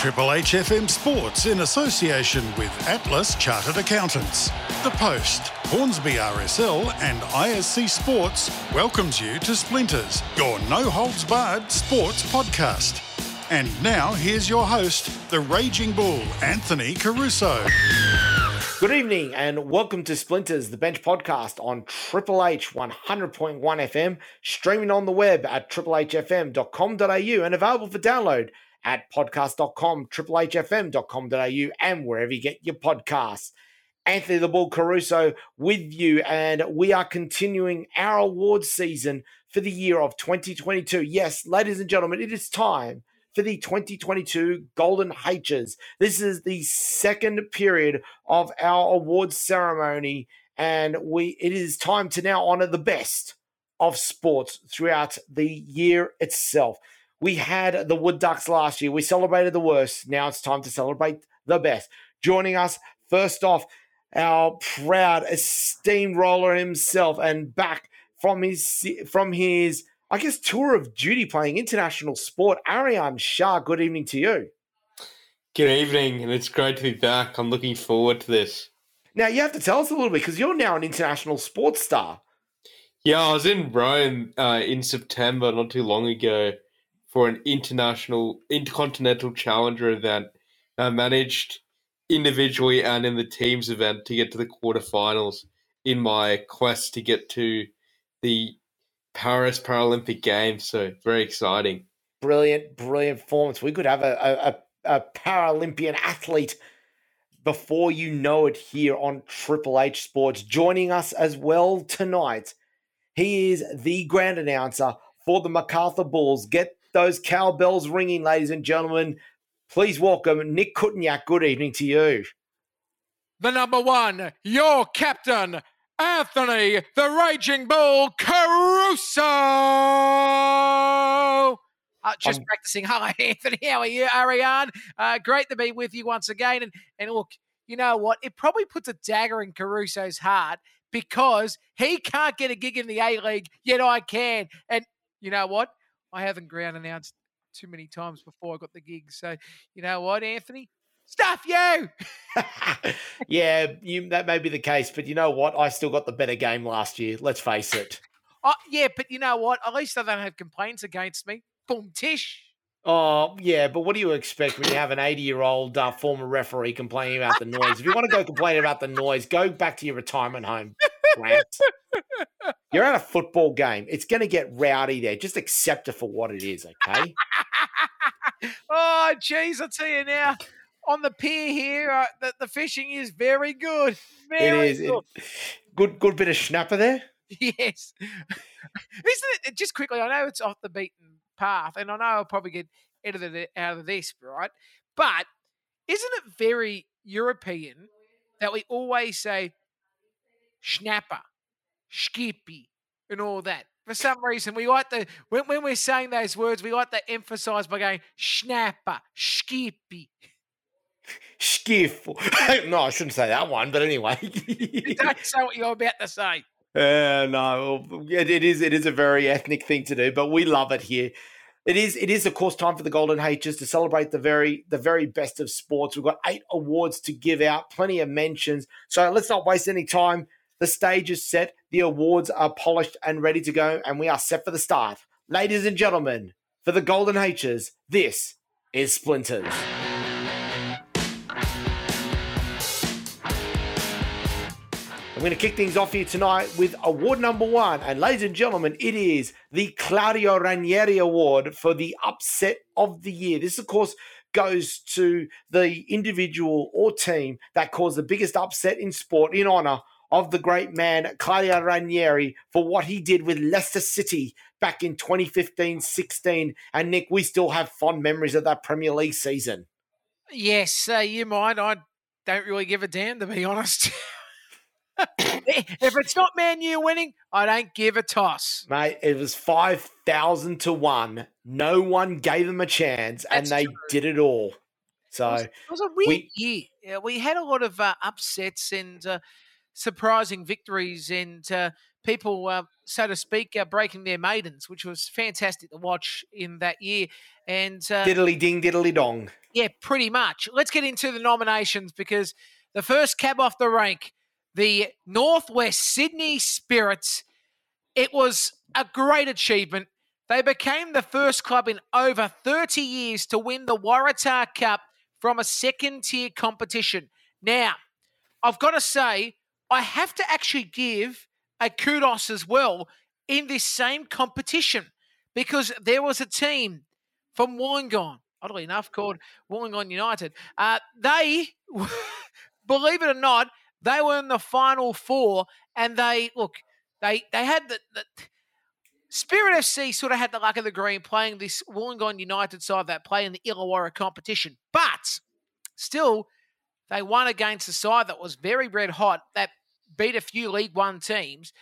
Triple H FM Sports in association with Atlas Chartered Accountants. The Post, Hornsby RSL, and ISC Sports welcomes you to Splinters, your no holds barred sports podcast. And now here's your host, the Raging Bull, Anthony Caruso. Good evening and welcome to Splinters, the bench podcast on Triple H 100.1 FM, streaming on the web at triplehfm.com.au and available for download at podcast.com, triplehfm.com.au, and wherever you get your podcasts. Anthony the Bull Caruso with you, and we are continuing our awards season for the year of 2022. Yes, ladies and gentlemen, it is time for the 2022 Golden H's. This is the second period of our awards ceremony, and we it is time to now honor the best of sports throughout the year itself. We had the Wood Ducks last year. We celebrated the worst. Now it's time to celebrate the best. Joining us first off, our proud, esteemed roller himself, and back from his from his I guess tour of duty playing international sport. Arian Shah, good evening to you. Good evening, and it's great to be back. I'm looking forward to this. Now you have to tell us a little bit because you're now an international sports star. Yeah, I was in Rome uh, in September, not too long ago, for an international intercontinental challenger event. I uh, managed individually and in the teams event to get to the quarterfinals in my quest to get to the Paris Paralympic Games. So very exciting. Brilliant, brilliant performance. We could have a, a, a Paralympian athlete before you know it here on Triple H Sports. Joining us as well tonight, he is the grand announcer for the MacArthur Bulls. Get those cowbells ringing, ladies and gentlemen. Please welcome Nick Kutniak. Good evening to you. The number one, your captain, Anthony the Raging Bull Caruso. Uh, just um, practicing. Hi, Anthony. How are you, Ariane? Uh, great to be with you once again. And, and look, you know what? It probably puts a dagger in Caruso's heart because he can't get a gig in the A League, yet I can. And you know what? I haven't ground announced too many times before I got the gig. So, you know what, Anthony? Stuff you. yeah, you, that may be the case, but you know what? I still got the better game last year. Let's face it. Oh, yeah, but you know what? At least I don't have complaints against me. Boom, tish. Oh, yeah, but what do you expect when you have an 80 year old uh, former referee complaining about the noise? If you want to go complain about the noise, go back to your retirement home, You're at a football game. It's going to get rowdy there. Just accept it for what it is, okay? oh, jeez, I tell you now, on the pier here, uh, the, the fishing is very good. Very it is. Good. It, good, good bit of schnapper there. Yes. Isn't it? Just quickly, I know it's off the beaten path, and I know I'll probably get edited out of this, right? But isn't it very European that we always say schnapper? Skippy, and all that. For some reason, we like to when, when we're saying those words, we like to emphasize by going schnapper, skippy. Skiff. no, I shouldn't say that one, but anyway. Don't say what you're about to say. Uh, no, it, it is. It is a very ethnic thing to do, but we love it here. It is. It is, of course, time for the Golden H's to celebrate the very, the very best of sports. We've got eight awards to give out, plenty of mentions. So let's not waste any time. The stage is set, the awards are polished and ready to go, and we are set for the start. Ladies and gentlemen, for the Golden H's, this is Splinters. I'm going to kick things off here tonight with award number one. And ladies and gentlemen, it is the Claudio Ranieri Award for the upset of the year. This, of course, goes to the individual or team that caused the biggest upset in sport in honor of the great man Claudio Ranieri for what he did with Leicester City back in 2015 16. And Nick, we still have fond memories of that Premier League season. Yes, uh, you might. I don't really give a damn, to be honest. if it's not Man U winning, I don't give a toss. Mate, it was 5,000 to 1. No one gave them a chance, That's and they true. did it all. So it was, it was a weird we, year. Yeah, we had a lot of uh, upsets and uh, surprising victories and uh, people, uh, so to speak, uh, breaking their maidens, which was fantastic to watch in that year. And uh, diddly ding, diddly dong. Yeah, pretty much. Let's get into the nominations because the first cab off the rank, the Northwest Sydney Spirits. It was a great achievement. They became the first club in over 30 years to win the Waratah Cup from a second tier competition. Now, I've got to say, I have to actually give a kudos as well in this same competition because there was a team from Wollongong, oddly enough, called Wollongong United. Uh, they, believe it or not, they were in the final four, and they look, they they had the, the Spirit FC sort of had the luck of the green playing this Wollongong United side that play in the Illawarra competition, but still, they won against a side that was very red hot that beat a few League One teams,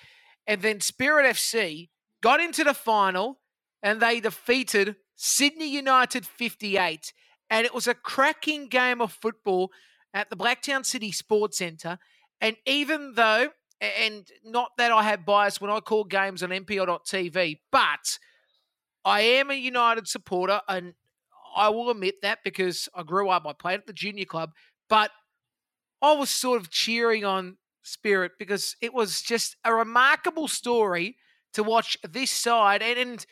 and then Spirit FC got into the final and they defeated Sydney United 58. And it was a cracking game of football at the Blacktown City Sports Centre. And even though, and not that I have bias when I call games on NPL.tv, but I am a United supporter and I will admit that because I grew up, I played at the junior club, but I was sort of cheering on Spirit because it was just a remarkable story to watch this side. And, and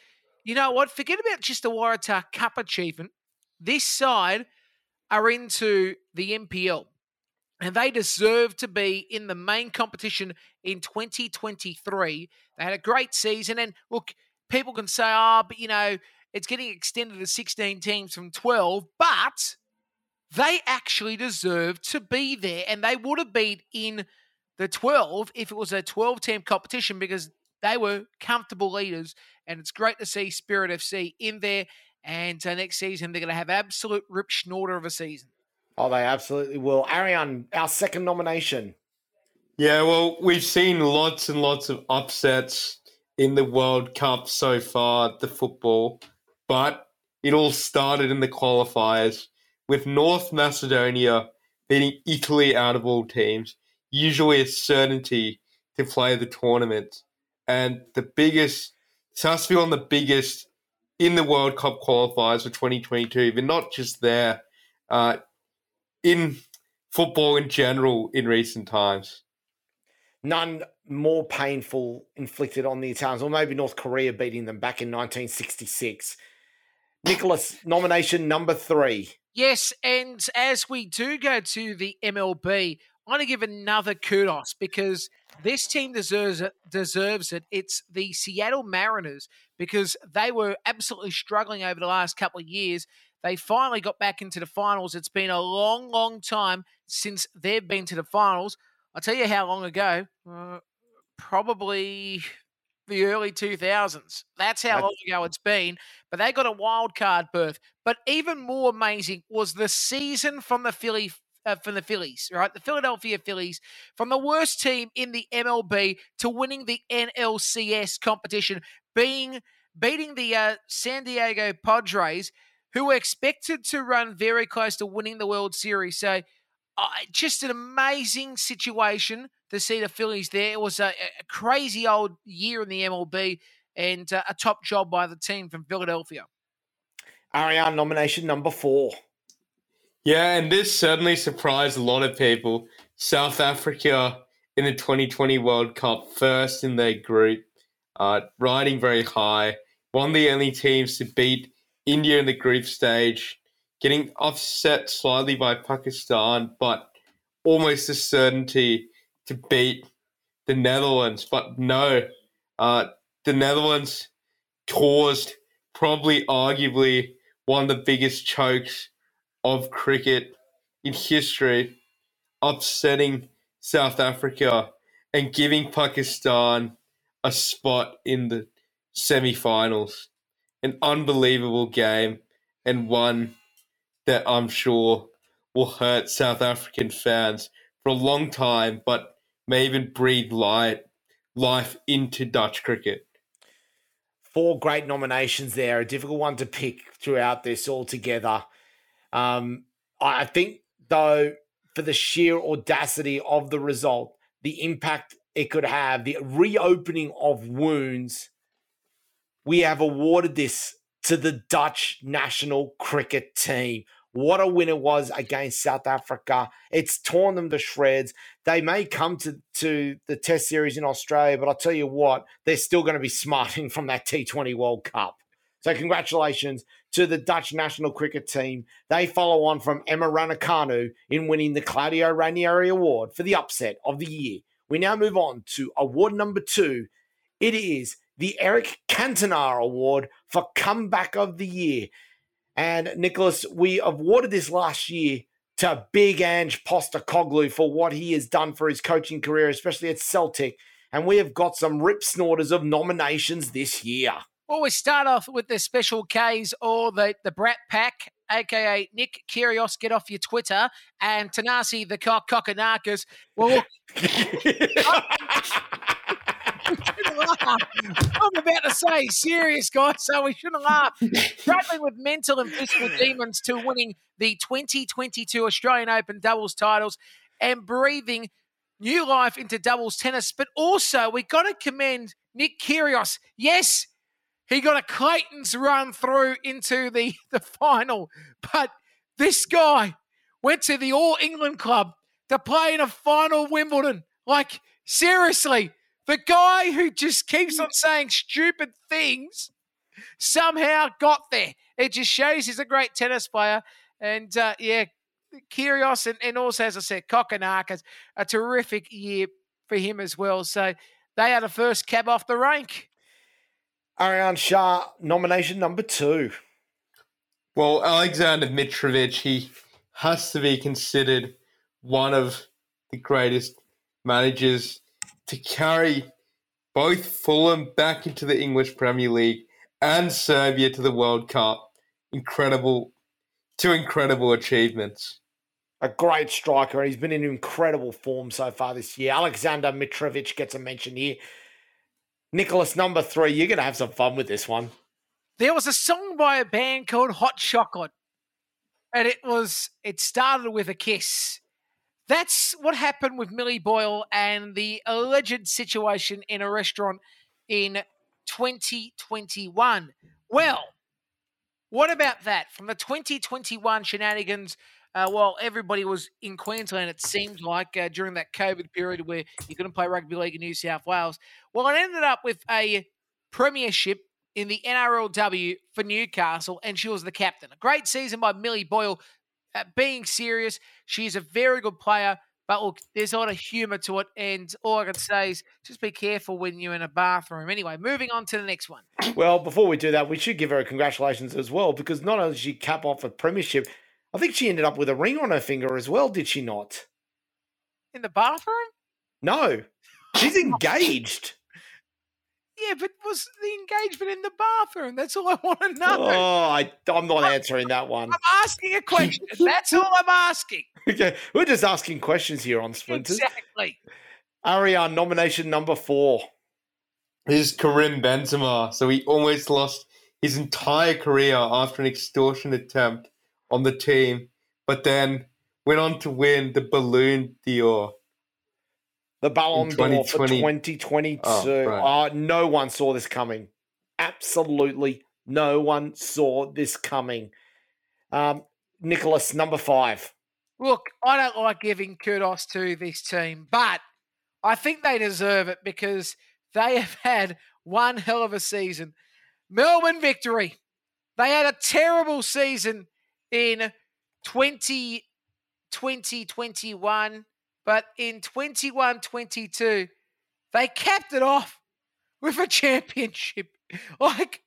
you know what? Forget about just the Waratah Cup achievement. This side are into the NPL and they deserve to be in the main competition in 2023. They had a great season. And look, people can say, oh, but you know, it's getting extended to 16 teams from 12, but they actually deserve to be there. And they would have been in the 12 if it was a 12 team competition because they were comfortable leaders, and it's great to see Spirit FC in there. And uh, next season, they're going to have absolute rip schnorter of a season. Oh, they absolutely will. Ariane, our second nomination. Yeah, well, we've seen lots and lots of upsets in the World Cup so far, the football, but it all started in the qualifiers with North Macedonia beating Italy out of all teams, usually a certainty to play the tournament and the biggest, Sarsfield on the biggest in the World Cup qualifiers for 2022, but not just there, uh, in football in general in recent times. None more painful inflicted on the Italians, or maybe North Korea beating them back in 1966. Nicholas, nomination number three. Yes, and as we do go to the MLB, I want to give another kudos because this team deserves it. Deserves it. It's the Seattle Mariners because they were absolutely struggling over the last couple of years. They finally got back into the finals. It's been a long, long time since they've been to the finals. I'll tell you how long ago. Uh, probably the early 2000s. That's how long ago it's been. But they got a wild card berth. But even more amazing was the season from the Philly uh, from the Phillies, right? The Philadelphia Phillies, from the worst team in the MLB to winning the NLCS competition, being beating the uh, San Diego Padres, who were expected to run very close to winning the World Series. So, uh, just an amazing situation to see the Phillies there. It was a, a crazy old year in the MLB and uh, a top job by the team from Philadelphia. Ariane nomination number four. Yeah, and this certainly surprised a lot of people. South Africa in the 2020 World Cup, first in their group, uh, riding very high. One of the only teams to beat India in the group stage, getting offset slightly by Pakistan, but almost a certainty to beat the Netherlands. But no, uh, the Netherlands caused probably arguably one of the biggest chokes of cricket in history, upsetting South Africa and giving Pakistan a spot in the semi finals. An unbelievable game and one that I'm sure will hurt South African fans for a long time, but may even breathe light, life into Dutch cricket. Four great nominations there, a difficult one to pick throughout this altogether. Um, I think, though, for the sheer audacity of the result, the impact it could have, the reopening of wounds, we have awarded this to the Dutch national cricket team. What a win it was against South Africa. It's torn them to shreds. They may come to, to the test series in Australia, but I'll tell you what, they're still going to be smarting from that T20 World Cup. So congratulations to the Dutch national cricket team. They follow on from Emma Raducanu in winning the Claudio Ranieri Award for the upset of the year. We now move on to award number two. It is the Eric Cantona Award for Comeback of the Year. And Nicholas, we awarded this last year to Big Ange Postecoglou for what he has done for his coaching career, especially at Celtic. And we have got some rip snorters of nominations this year. Well, we start off with the special Ks or the, the Brat Pack, aka Nick Kyrgios, get off your Twitter, and Tanasi the Cock Cockanarkas. Well, I'm about to say serious, guys, so we shouldn't laugh. Struggling with mental and physical demons to winning the 2022 Australian Open doubles titles and breathing new life into doubles tennis. But also, we got to commend Nick Kyrgios. Yes, he got a Clayton's run through into the, the final, but this guy went to the All England club to play in a final Wimbledon. Like, seriously, the guy who just keeps on saying stupid things somehow got there. It just shows he's a great tennis player. And uh, yeah, Kyrgios and, and also, as I said, Kokkinakis, a terrific year for him as well. So they are the first cab off the rank. Ariane Shah, nomination number two. Well, Alexander Mitrovic, he has to be considered one of the greatest managers to carry both Fulham back into the English Premier League and Serbia to the World Cup. Incredible, two incredible achievements. A great striker, and he's been in incredible form so far this year. Alexander Mitrovic gets a mention here. Nicholas, number three, you're going to have some fun with this one. There was a song by a band called Hot Chocolate, and it was it started with a kiss. That's what happened with Millie Boyle and the alleged situation in a restaurant in 2021. Well, what about that? From the 2021 shenanigans, uh, while everybody was in Queensland, it seemed like uh, during that COVID period where you couldn't play rugby league in New South Wales. Well, it ended up with a premiership in the NRLW for Newcastle, and she was the captain. A great season by Millie Boyle, uh, being serious. She's a very good player, but look, there's a lot of humour to it. And all I can say is just be careful when you're in a bathroom. Anyway, moving on to the next one. Well, before we do that, we should give her a congratulations as well because not only did she cap off a premiership, I think she ended up with a ring on her finger as well, did she not? In the bathroom? No. She's oh. engaged. Yeah, but was the engagement in the bathroom? That's all I want to know. Oh, I, I'm not answering that one. I'm asking a question. That's all I'm asking. Okay, we're just asking questions here on Splinters. Exactly. Ariane, nomination number four. Is Karim Benzema. So he almost lost his entire career after an extortion attempt on the team, but then went on to win the Balloon d'Or. The Ballon In d'Or for 2022. Oh, right. Uh, no one saw this coming. Absolutely no one saw this coming. Um, Nicholas, number five. Look, I don't like giving kudos to this team, but I think they deserve it because they have had one hell of a season. Melbourne victory. They had a terrible season in 20, 2021, but in 21 22, they capped it off with a championship. Like,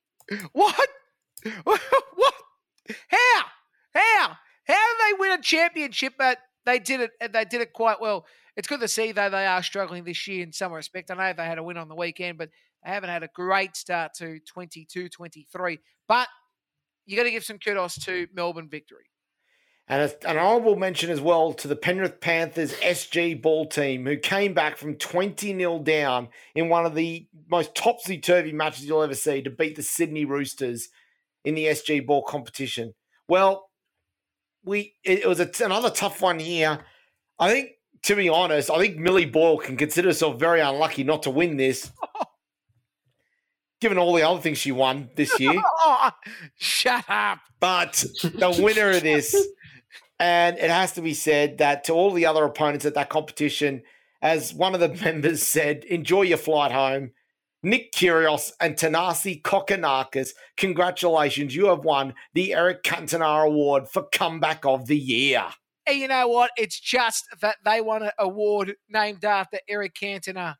what? what? How? How? How do they win a championship? But they did it, they did it quite well. It's good to see, though, they are struggling this year in some respect. I know they had a win on the weekend, but they haven't had a great start to 22 23. But you got to give some kudos to Melbourne victory. And an honourable mention as well to the Penrith Panthers SG ball team, who came back from 20 0 down in one of the most topsy turvy matches you'll ever see to beat the Sydney Roosters in the SG ball competition. Well, we it, it was a, another tough one here. I think, to be honest, I think Millie Boyle can consider herself very unlucky not to win this, given all the other things she won this year. Oh, shut up. But the winner of this And it has to be said that to all the other opponents at that competition, as one of the members said, enjoy your flight home. Nick Kyrgios and Tanasi Kokkinakis, congratulations. You have won the Eric Cantona Award for Comeback of the Year. And you know what? It's just that they won an award named after Eric Cantona.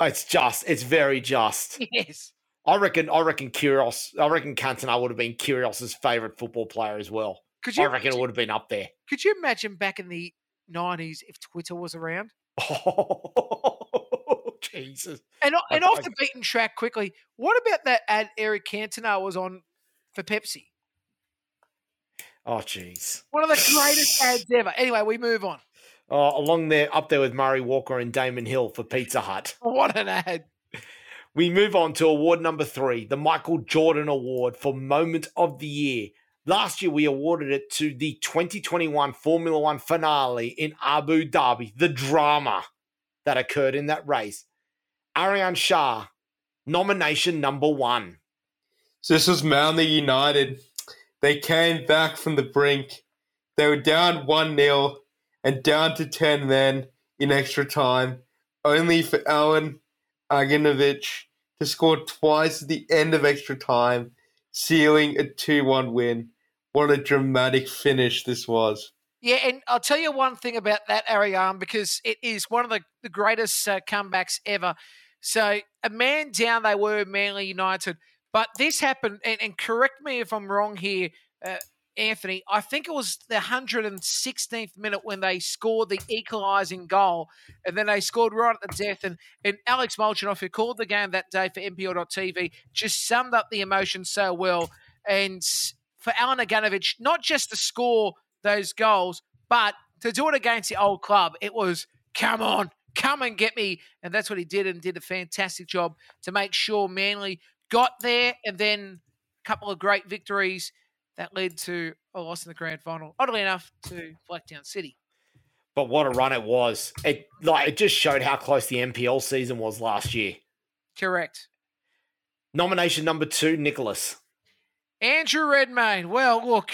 It's just, it's very just. Yes. I reckon, I reckon Kyrgios, I reckon Cantona would have been Kyrgios's favourite football player as well. Could I you reckon it would have been up there. could you imagine back in the nineties if Twitter was around? Oh, Jesus. And and I- off I- the beaten track quickly, what about that ad Eric Cantona was on for Pepsi? Oh, jeez. One of the greatest ads ever. Anyway, we move on. Oh, along there, up there with Murray Walker and Damon Hill for Pizza Hut. What an ad. We move on to award number three, the Michael Jordan Award for Moment of the Year. Last year, we awarded it to the 2021 Formula One finale in Abu Dhabi, the drama that occurred in that race. Ariane Shah, nomination number one. So this was Manly United. They came back from the brink. They were down 1 0 and down to 10 then in extra time, only for Alan Aganovic to score twice at the end of extra time, sealing a 2 1 win. What a dramatic finish this was. Yeah, and I'll tell you one thing about that Ariane because it is one of the, the greatest uh, comebacks ever. So a man down they were, Manly United, but this happened, and, and correct me if I'm wrong here, uh, Anthony. I think it was the 116th minute when they scored the equalising goal, and then they scored right at the death. And, and Alex Molchanoff, who called the game that day for NPL.tv, just summed up the emotion so well. And for Alan Aganovic, not just to score those goals, but to do it against the old club, it was come on, come and get me. And that's what he did and did a fantastic job to make sure Manly got there and then a couple of great victories that led to a loss in the grand final. Oddly enough, to Blacktown City. But what a run it was. It like it just showed how close the NPL season was last year. Correct. Nomination number two, Nicholas. Andrew Redmayne. Well, look,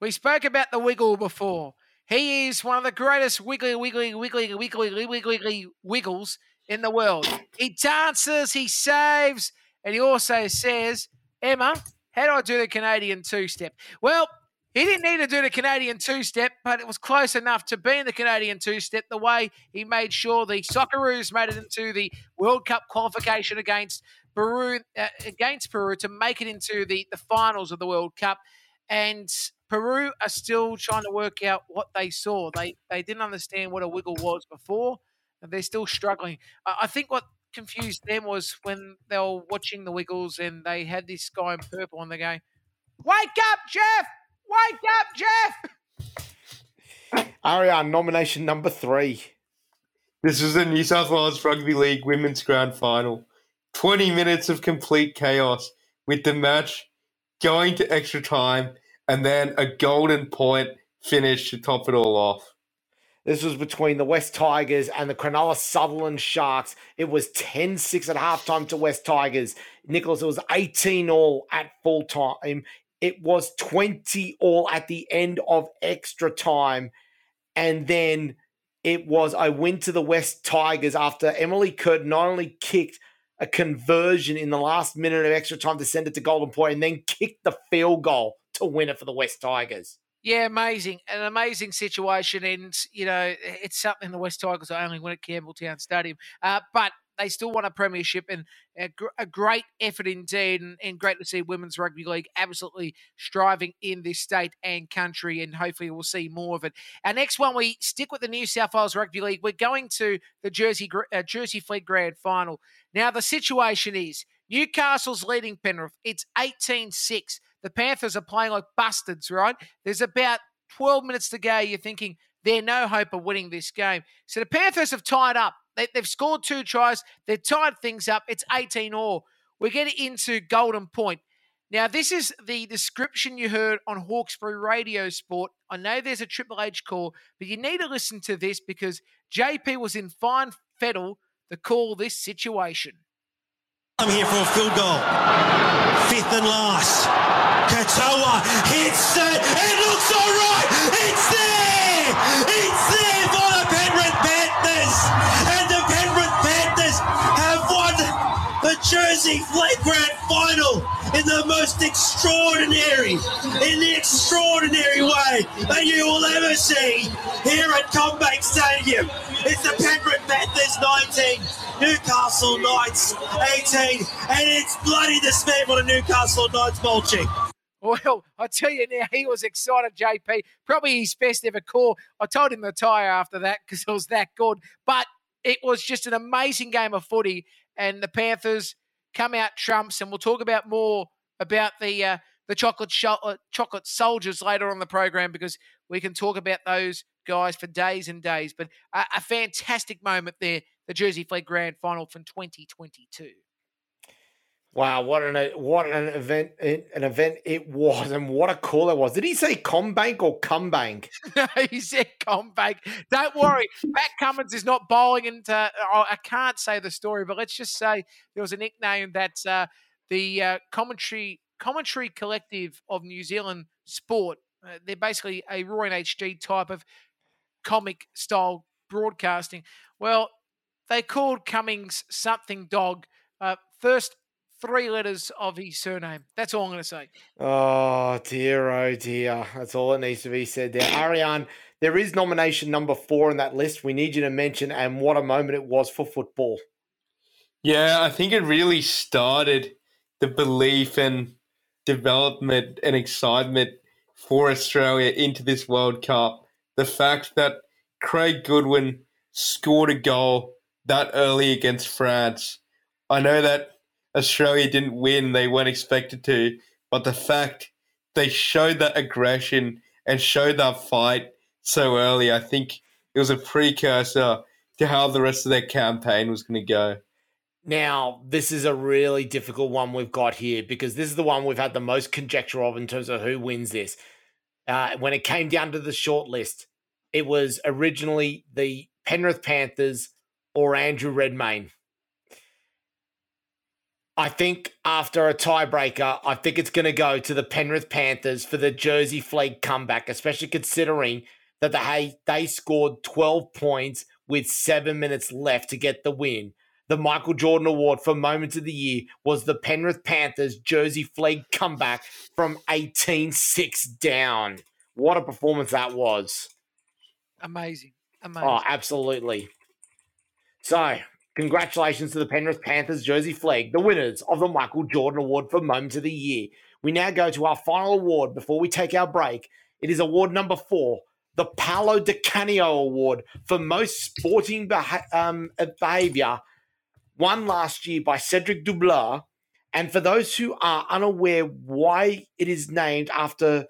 we spoke about the wiggle before. He is one of the greatest wiggly, wiggly, wiggly, wiggly, wiggly, wiggly wiggles in the world. He dances, he saves, and he also says, Emma, how do I do the Canadian two step? Well, he didn't need to do the Canadian two step, but it was close enough to be in the Canadian two step the way he made sure the Socceroos made it into the World Cup qualification against Peru, uh, against Peru to make it into the, the finals of the World Cup. And Peru are still trying to work out what they saw. They they didn't understand what a wiggle was before, and they're still struggling. I I think what confused them was when they were watching the Wiggles and they had this guy in purple and they're going, Wake up, Jeff! Wake up, Jeff! Ariane, nomination number three. This was the New South Wales Rugby League Women's Grand Final. 20 minutes of complete chaos with the match going to extra time and then a golden point finish to top it all off. This was between the West Tigers and the Cronulla Sutherland Sharks. It was 10 6 at halftime to West Tigers. Nicholas, it was 18 all at full time. It was 20 all at the end of extra time. And then it was a win to the West Tigers after Emily Kurt not only kicked a conversion in the last minute of extra time to send it to Golden Point and then kicked the field goal to win it for the West Tigers. Yeah, amazing. An amazing situation. And, you know, it's something the West Tigers only win at Campbelltown Stadium. Uh, but they still won a premiership and a, gr- a great effort indeed. And, and great to see Women's Rugby League absolutely striving in this state and country. And hopefully we'll see more of it. Our next one, we stick with the New South Wales Rugby League. We're going to the Jersey, uh, Jersey Flegg Grand Final. Now, the situation is Newcastle's leading Penrith. It's 18 6. The Panthers are playing like bastards, right? There's about 12 minutes to go. You're thinking they're no hope of winning this game. So the Panthers have tied up. They, have scored two tries. They've tied things up. It's 18 all. We're getting into Golden Point. Now, this is the description you heard on Hawkesbury Radio Sport. I know there's a Triple H call, but you need to listen to this because JP was in fine fettle to call this situation. I'm here for a field goal. Fifth and last. Katoa hits it. It looks all right. It's there. It's there for the Penrith Panthers. And the Penrith Panthers have won the Jersey Flegg Grand Final in the most extraordinary, in the extraordinary way that you will ever see here at CommBank Stadium. It's the Penrith Panthers 19, Newcastle Knights 18, and it's bloody dismantled to Newcastle Knights mulching. Well, I tell you now, he was excited, JP. Probably his best ever call. I told him to tire after that because it was that good. But it was just an amazing game of footy, and the Panthers come out trumps. And we'll talk about more about the uh, the chocolate sh- uh, chocolate soldiers later on the program because we can talk about those guys for days and days. But a, a fantastic moment there, the Jersey Flegg Grand Final from 2022. Wow, what an what an event an event it was, and what a call it was. Did he say CommBank or Cumbank? no, he said CommBank. Don't worry, Matt Cummins is not bowling into. Oh, I can't say the story, but let's just say there was a nickname that uh, the uh, commentary commentary collective of New Zealand sport. Uh, they're basically a Roy and HG type of comic style broadcasting. Well, they called Cummins something dog. Uh, first three letters of his surname. That's all I'm going to say. Oh dear, oh dear. That's all that needs to be said there. Ariane, there is nomination number four in that list. We need you to mention, and what a moment it was for football. Yeah, I think it really started the belief and development and excitement for Australia into this World Cup. The fact that Craig Goodwin scored a goal that early against France. I know that Australia didn't win, they weren't expected to, but the fact they showed that aggression and showed that fight so early, I think it was a precursor to how the rest of their campaign was going to go. Now, this is a really difficult one we've got here because this is the one we've had the most conjecture of in terms of who wins this. Uh, when it came down to the short list, it was originally the Penrith Panthers or Andrew Redmayne. I think after a tiebreaker, I think it's going to go to the Penrith Panthers for the Jersey Flegg comeback, especially considering that they, they scored 12 points with seven minutes left to get the win. The Michael Jordan Award for Moment of the Year was the Penrith Panthers Jersey Flegg comeback from 18 6 down. What a performance that was! Amazing. Oh, Amazing. Oh, absolutely. So, Congratulations to the Penrith Panthers Jersey Flegg, the winners of the Michael Jordan Award for Moment of the Year. We now go to our final award before we take our break. It is award number four, the Paolo Di Canio Award for Most Sporting beha- um, Behaviour, won last year by Cedric Dublar. And for those who are unaware why it is named after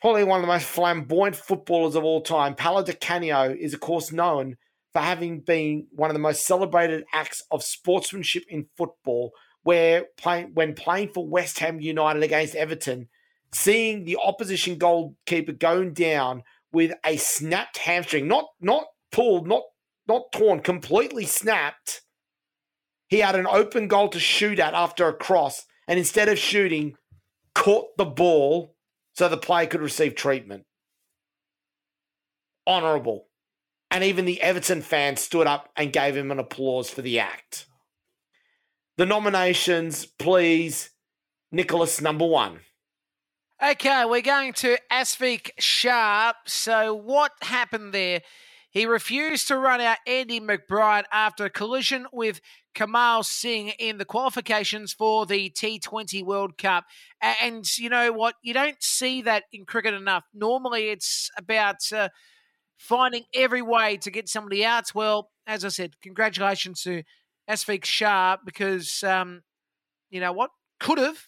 probably one of the most flamboyant footballers of all time, Paolo Di Canio is, of course, known for having been one of the most celebrated acts of sportsmanship in football, where playing when playing for West Ham United against Everton, seeing the opposition goalkeeper going down with a snapped hamstring, not not pulled, not not torn, completely snapped. He had an open goal to shoot at after a cross, and instead of shooting, caught the ball so the player could receive treatment. Honourable and even the Everton fans stood up and gave him an applause for the act. The nominations, please, Nicholas, number one. Okay, we're going to Asfik Sharp. So, what happened there? He refused to run out Andy McBrine after a collision with Kamal Singh in the qualifications for the T20 World Cup. And you know what? You don't see that in cricket enough. Normally, it's about. Uh, finding every way to get somebody out. Well, as I said, congratulations to Asfik Shah because um, you know what? Could have,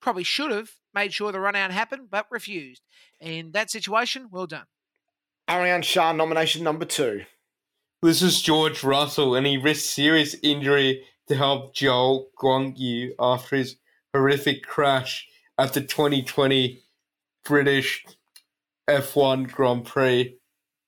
probably should have made sure the run out happened, but refused. In that situation, well done. Arian Shah, nomination number two. This is George Russell, and he risked serious injury to help Zhou Guanyu after his horrific crash at the 2020 British F1 Grand Prix.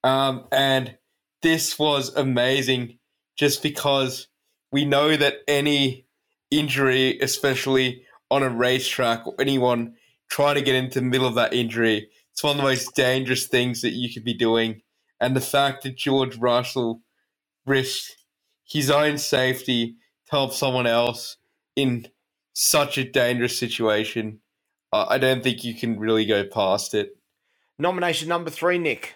Um, and this was amazing just because we know that any injury, especially on a racetrack or anyone trying to get into the middle of that injury, it's one of the most dangerous things that you could be doing. And the fact that George Russell risked his own safety to help someone else in such a dangerous situation. Uh, I don't think you can really go past it. Nomination number three, Nick.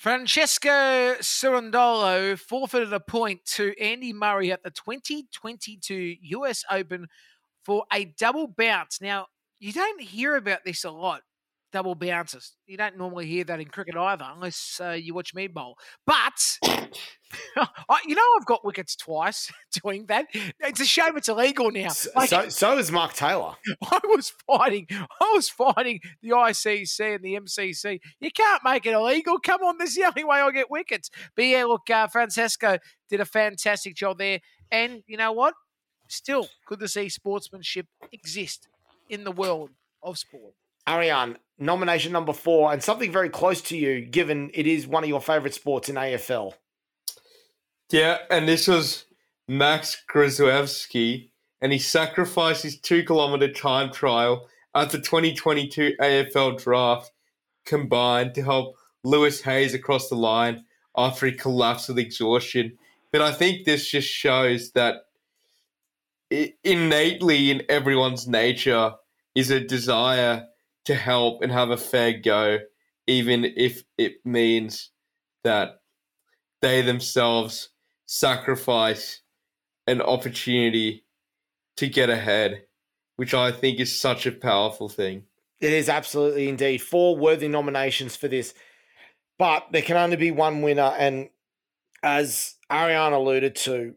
Francesco Cerundolo forfeited a point to Andy Murray at the 2022 US Open for a double bounce. Now, you don't hear about this a lot, double bounces. You don't normally hear that in cricket either, unless uh, you watch me bowl. But I, you know, I've got wickets twice doing that. It's a shame it's illegal now. Like, so, so is Mark Taylor. I was fighting. I was fighting the ICC and the MCC. You can't make it illegal. Come on, this is the only way I get wickets. But yeah, look, uh, Francesco did a fantastic job there, and you know what? Still good to see sportsmanship exist in the world of sport. Ariane, nomination number four, and something very close to you, given it is one of your favourite sports in AFL. Yeah, and this was Max Gruzewski, and he sacrificed his two kilometre time trial at the 2022 AFL draft combined to help Lewis Hayes across the line after he collapsed with exhaustion. But I think this just shows that innately in everyone's nature is a desire to help and have a fair go, even if it means that they themselves sacrifice an opportunity to get ahead, which I think is such a powerful thing. It is absolutely indeed. Four worthy nominations for this, but there can only be one winner. And as Ariane alluded to,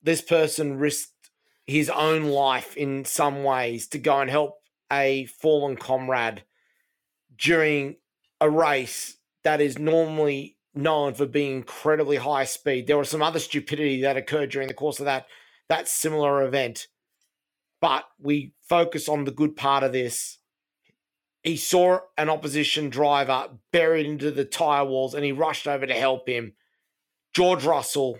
this person risked his own life in some ways to go and help a fallen comrade during a race that is normally known for being incredibly high speed. There was some other stupidity that occurred during the course of that that similar event. But we focus on the good part of this. He saw an opposition driver buried into the tire walls and he rushed over to help him. George Russell,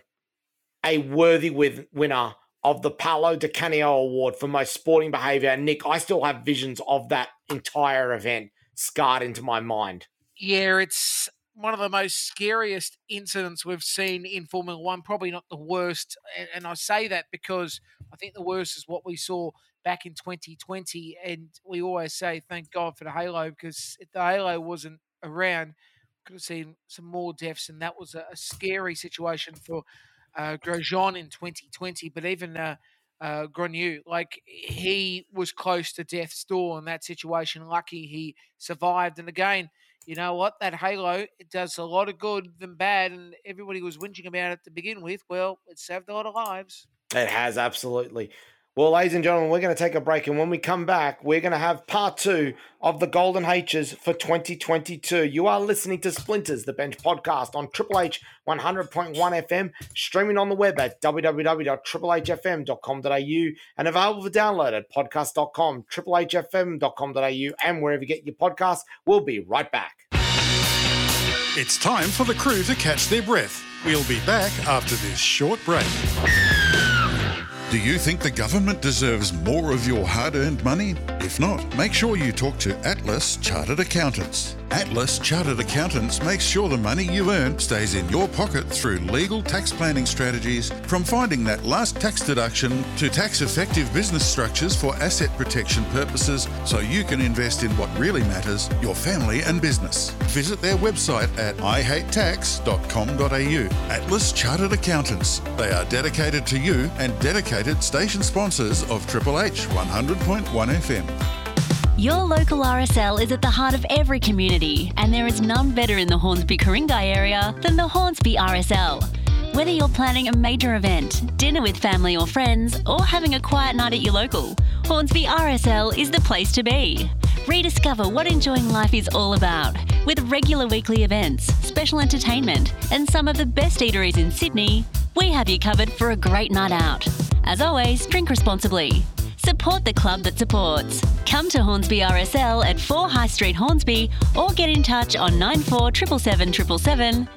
a worthy with, winner of the Paolo Di Canio Award for most sporting behavior. And Nick, I still have visions of that entire event scarred into my mind. Yeah, it's one of the most scariest incidents we've seen in Formula One. Probably not the worst, and, I say that because I think the worst is what we saw back in 2020. And we always say thank God for the halo because if the halo wasn't around, could have seen some more deaths, and that was a scary situation for uh, Grosjean in 2020. But even uh, uh, like he was close to death's door in that situation. Lucky he survived, and again you know what? That halo it does a lot of good than bad, and everybody was whinging about it to begin with. Well, it saved a lot of lives. It has absolutely. Well, ladies and gentlemen, we're going to take a break, and when we come back, we're going to have part two of the Golden H's for 2022. You are listening to Splinters, the Bench podcast on Triple H 100.1 FM, streaming on the web at www.triplehfm.com.au, and available for download at podcast.com, triplehfm.com.au, and wherever you get your podcasts. We'll be right back. It's time for the crew to catch their breath. We'll be back after this short break. Do you think the government deserves more of your hard earned money? If not, make sure you talk to Atlas Chartered Accountants. Atlas Chartered Accountants makes sure the money you earn stays in your pocket through legal tax planning strategies, from finding that last tax deduction to tax effective business structures for asset protection purposes so you can invest in what really matters your family and business. Visit their website at ihatetax.com.au. Atlas Chartered Accountants. They are dedicated to you and dedicated station sponsors of Triple H 100.1 FM. Your local RSL is at the heart of every community, and there is none better in the Hornsby Ku-ring-gai area than the Hornsby RSL. Whether you're planning a major event, dinner with family or friends, or having a quiet night at your local, Hornsby RSL is the place to be. Rediscover what enjoying life is all about with regular weekly events, special entertainment, and some of the best eateries in Sydney. We have you covered for a great night out. As always, drink responsibly. Support the club that supports. Come to Hornsby RSL at 4 High Street, Hornsby, or get in touch on 94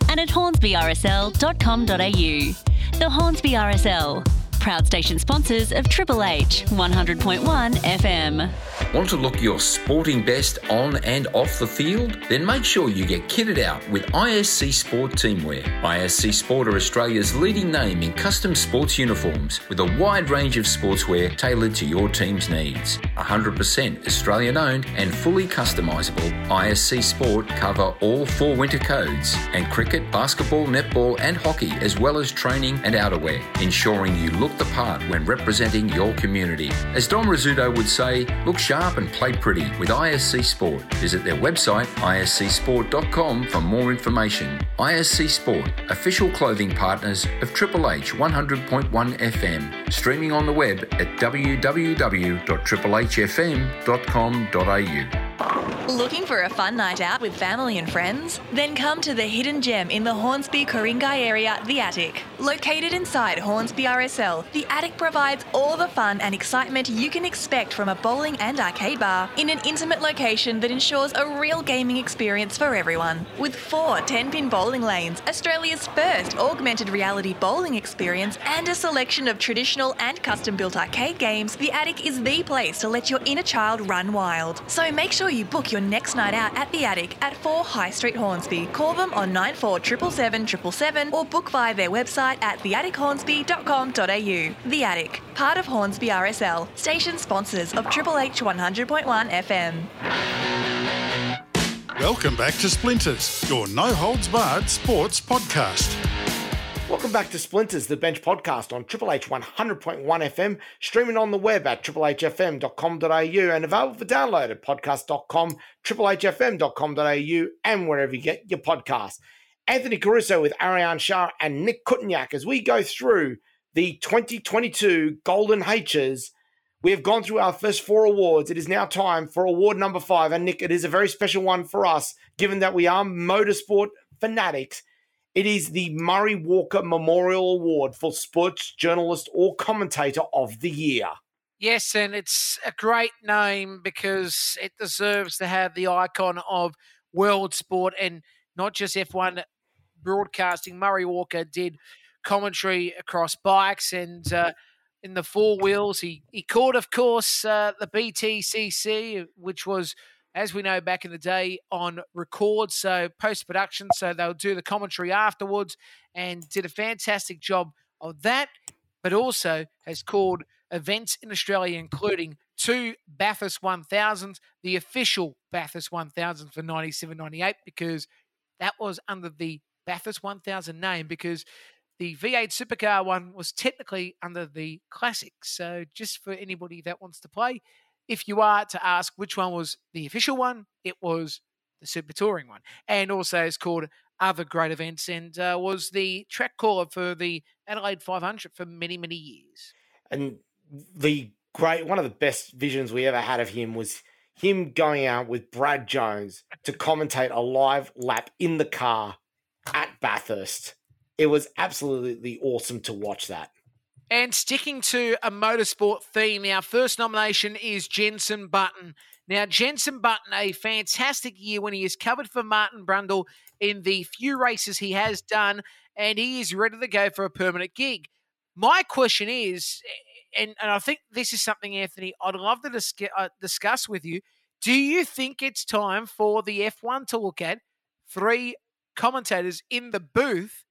and at hornsbyrsl.com.au. The Hornsby RSL, proud station sponsors of Triple H 100.1 FM. Want to look your sporting best on and off the field? Then make sure you get kitted out with ISC Sport Teamwear. ISC Sport are Australia's leading name in custom sports uniforms with a wide range of sportswear tailored to your team's needs. 100% Australian owned and fully customisable, ISC Sport cover all four winter codes and cricket, basketball, netball, and hockey, as well as training and outerwear, ensuring you look the part when representing your community. As Dom Rizzuto would say, look sharp and play pretty with ISC Sport. Visit their website, iscsport.com, for more information. ISC Sport, official clothing partners of Triple H 100.1 FM, streaming on the web at www.triplehfm.com.au. Looking for a fun night out with family and friends? Then come to the hidden gem in the Hornsby Ku-ring-gai area, The Attic. Located inside Hornsby RSL, The Attic provides all the fun and excitement you can expect from a bowling and arcade bar in an intimate location that ensures a real gaming experience for everyone. With four 10 pin bowling lanes, Australia's first augmented reality bowling experience, and a selection of traditional and custom built arcade games, The Attic is the place to let your inner child run wild. So make sure you book your next night out at The Attic at 4 High Street, Hornsby. Call them on 947777 or book via their website at theattichornsby.com.au. The Attic, part of Hornsby RSL, station sponsors of Triple H 100.1 FM. Welcome back to Splinters, your no holds barred sports podcast. Welcome back to Splinters, the bench podcast on Triple H 100.1 FM, streaming on the web at triplehfm.com.au and available for download at podcast.com, triplehfm.com.au, and wherever you get your podcasts. Anthony Caruso with Ariane Shah and Nick Kutnyak as we go through the 2022 Golden H's. We have gone through our first four awards. It is now time for award number five. And Nick, it is a very special one for us, given that we are motorsport fanatics. It is the Murray Walker Memorial Award for Sports Journalist or Commentator of the Year. Yes, and it's a great name because it deserves to have the icon of world sport and not just F1 broadcasting. Murray Walker did commentary across bikes and uh, in the four wheels. He he caught, of course, uh, the BTCC, which was, as we know, back in the day on record, so post production. So they'll do the commentary afterwards, and did a fantastic job of that. But also has called events in Australia, including two Bathurst 1000s, the official Bathurst 1000 for 97 98, because that was under the Bathurst 1000 name, because the V8 Supercar one was technically under the Classic. So, just for anybody that wants to play, if you are to ask which one was the official one, it was the Super Touring one. And also, it's called Other Great Events and uh, was the track caller for the Adelaide 500 for many, many years. And the great, one of the best visions we ever had of him was him going out with Brad Jones to commentate a live lap in the car at Bathurst. It was absolutely awesome to watch that. And sticking to a motorsport theme, our first nomination is Jenson Button. Now, Jenson Button, a fantastic year when he is covered for Martin Brundle in the few races he has done, and he is ready to go for a permanent gig. My question is, and, and I think this is something, Anthony, I'd love to dis- uh, discuss with you. Do you think it's time for the F1 to look at three commentators in the booth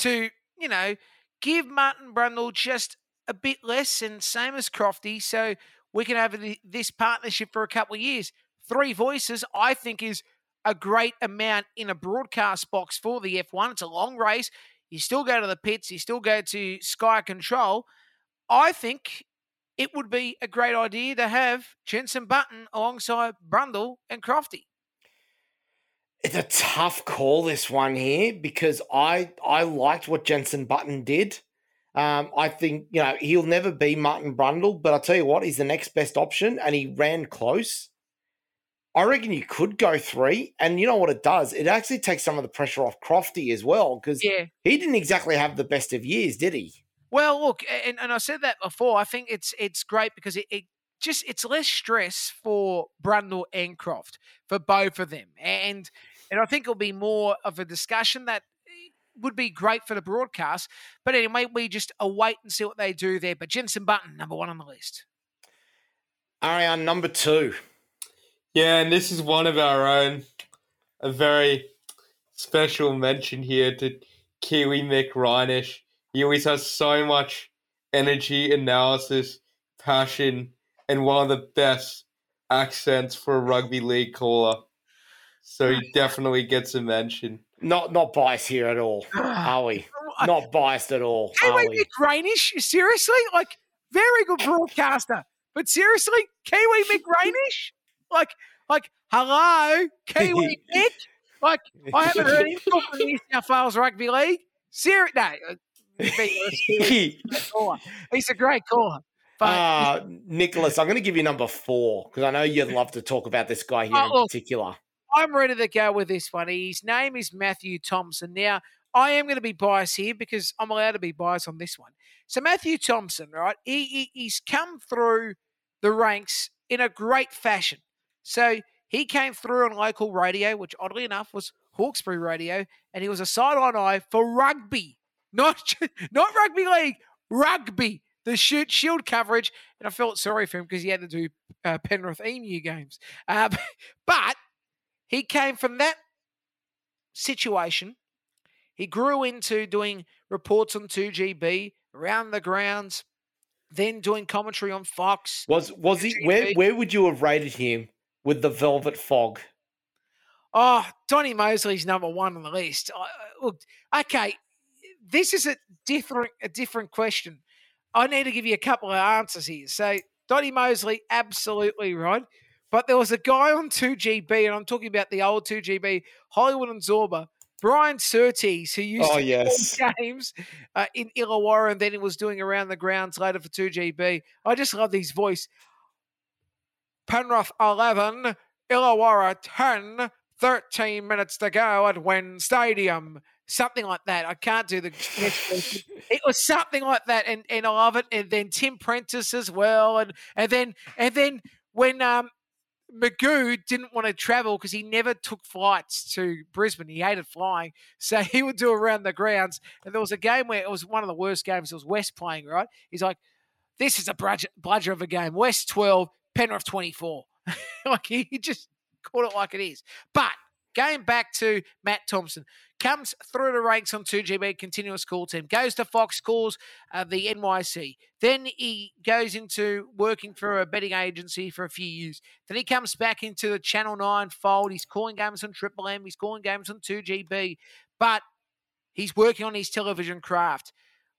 to, you know, give Martin Brundle just a bit less and same as Crofty so we can have this partnership for a couple of years. Three voices, I think, is a great amount in a broadcast box for the F1. It's a long race. You still go to the pits, you still go to Sky Control. I think it would be a great idea to have Jenson Button alongside Brundle and Crofty. It's a tough call this one here because I I liked what Jenson Button did. Um, I think you know he'll never be Martin Brundle, but I'll tell you what, he's the next best option, and he ran close. I reckon you could go three, and you know what it does? It actually takes some of the pressure off Crofty as well because yeah. he didn't exactly have the best of years, did he? Well, look, and, and I said that before. I think it's it's great because it, it just it's less stress for Brundle and Croft for both of them, and and I think it'll be more of a discussion that eh, would be great for the broadcast. But anyway, we just uh, await and see what they do there. But Jenson Button, number one on the list. Ariane, number two. Yeah, and this is one of our own. A very special mention here to Kiwi Mick Reinish. He always has so much energy, analysis, passion, and one of the best accents for a rugby league caller. So he definitely gets a mention. Not not biased here at all, are we? Not biased at all. Are Kiwi we? Mick Rainish? Seriously? Like, very good broadcaster. But seriously, Kiwi Mick Rainish? Like, like, hello, Kiwi Mick? Like, I haven't heard him talk in the New South Wales Rugby League. Serious? No. uh, He's a. He's a great caller. But Uh, Nicholas, I'm going to give you number four because I know you'd love to talk about this guy here Oh, in look. particular. I'm ready to go with this one. His name is Matthew Thompson. Now, I am going to be biased here because I'm allowed to be biased on this one. So, Matthew Thompson, right, he, he, he's come through the ranks in a great fashion. So, he came through on local radio, which oddly enough was Hawkesbury radio, and he was a sideline eye for rugby, not, not rugby league, rugby. The Shute Shield coverage, and I felt sorry for him because he had to do uh, Penrith Emu games. Uh, but he came from that situation. He grew into doing reports on 2GB, around the grounds, then doing commentary on Fox. Was was he? Where where would you have rated him with the Velvet Fog? Oh, Donny Mosley's number one on the list. I- Look, okay, this is a different a different question. I need to give you a couple of answers here. So, Donny Mosley, absolutely right. But there was a guy on 2GB, and I'm talking about the old 2GB, Hollywood and Zorba, Brian Surtees, who used Oh, to yes. games uh, in Illawarra, and then he was doing around the grounds later for 2GB. I just love his voice. Penrith 11, Illawarra 10, 13 minutes to go at WIN Stadium. Something like that. I can't do the. it was something like that, and, and I love it. And then Tim Prentice as well, and and then and then when um Magoo didn't want to travel because he never took flights to Brisbane. He hated flying, so he would do around the grounds. And there was a game where it was one of the worst games. It was West playing, right? He's like, "This is a bludger, of a game. West twelve, Penrith twenty four. like he he just called it like it is. But going back to Matt Thompson, comes through the ranks on 2GB continuous call team, goes to Fox calls uh, the NYC. Then he goes into working for a betting agency for a few years. Then he comes back into the Channel 9 fold. He's calling games on Triple M, he's calling games on 2GB, but he's working on his television craft.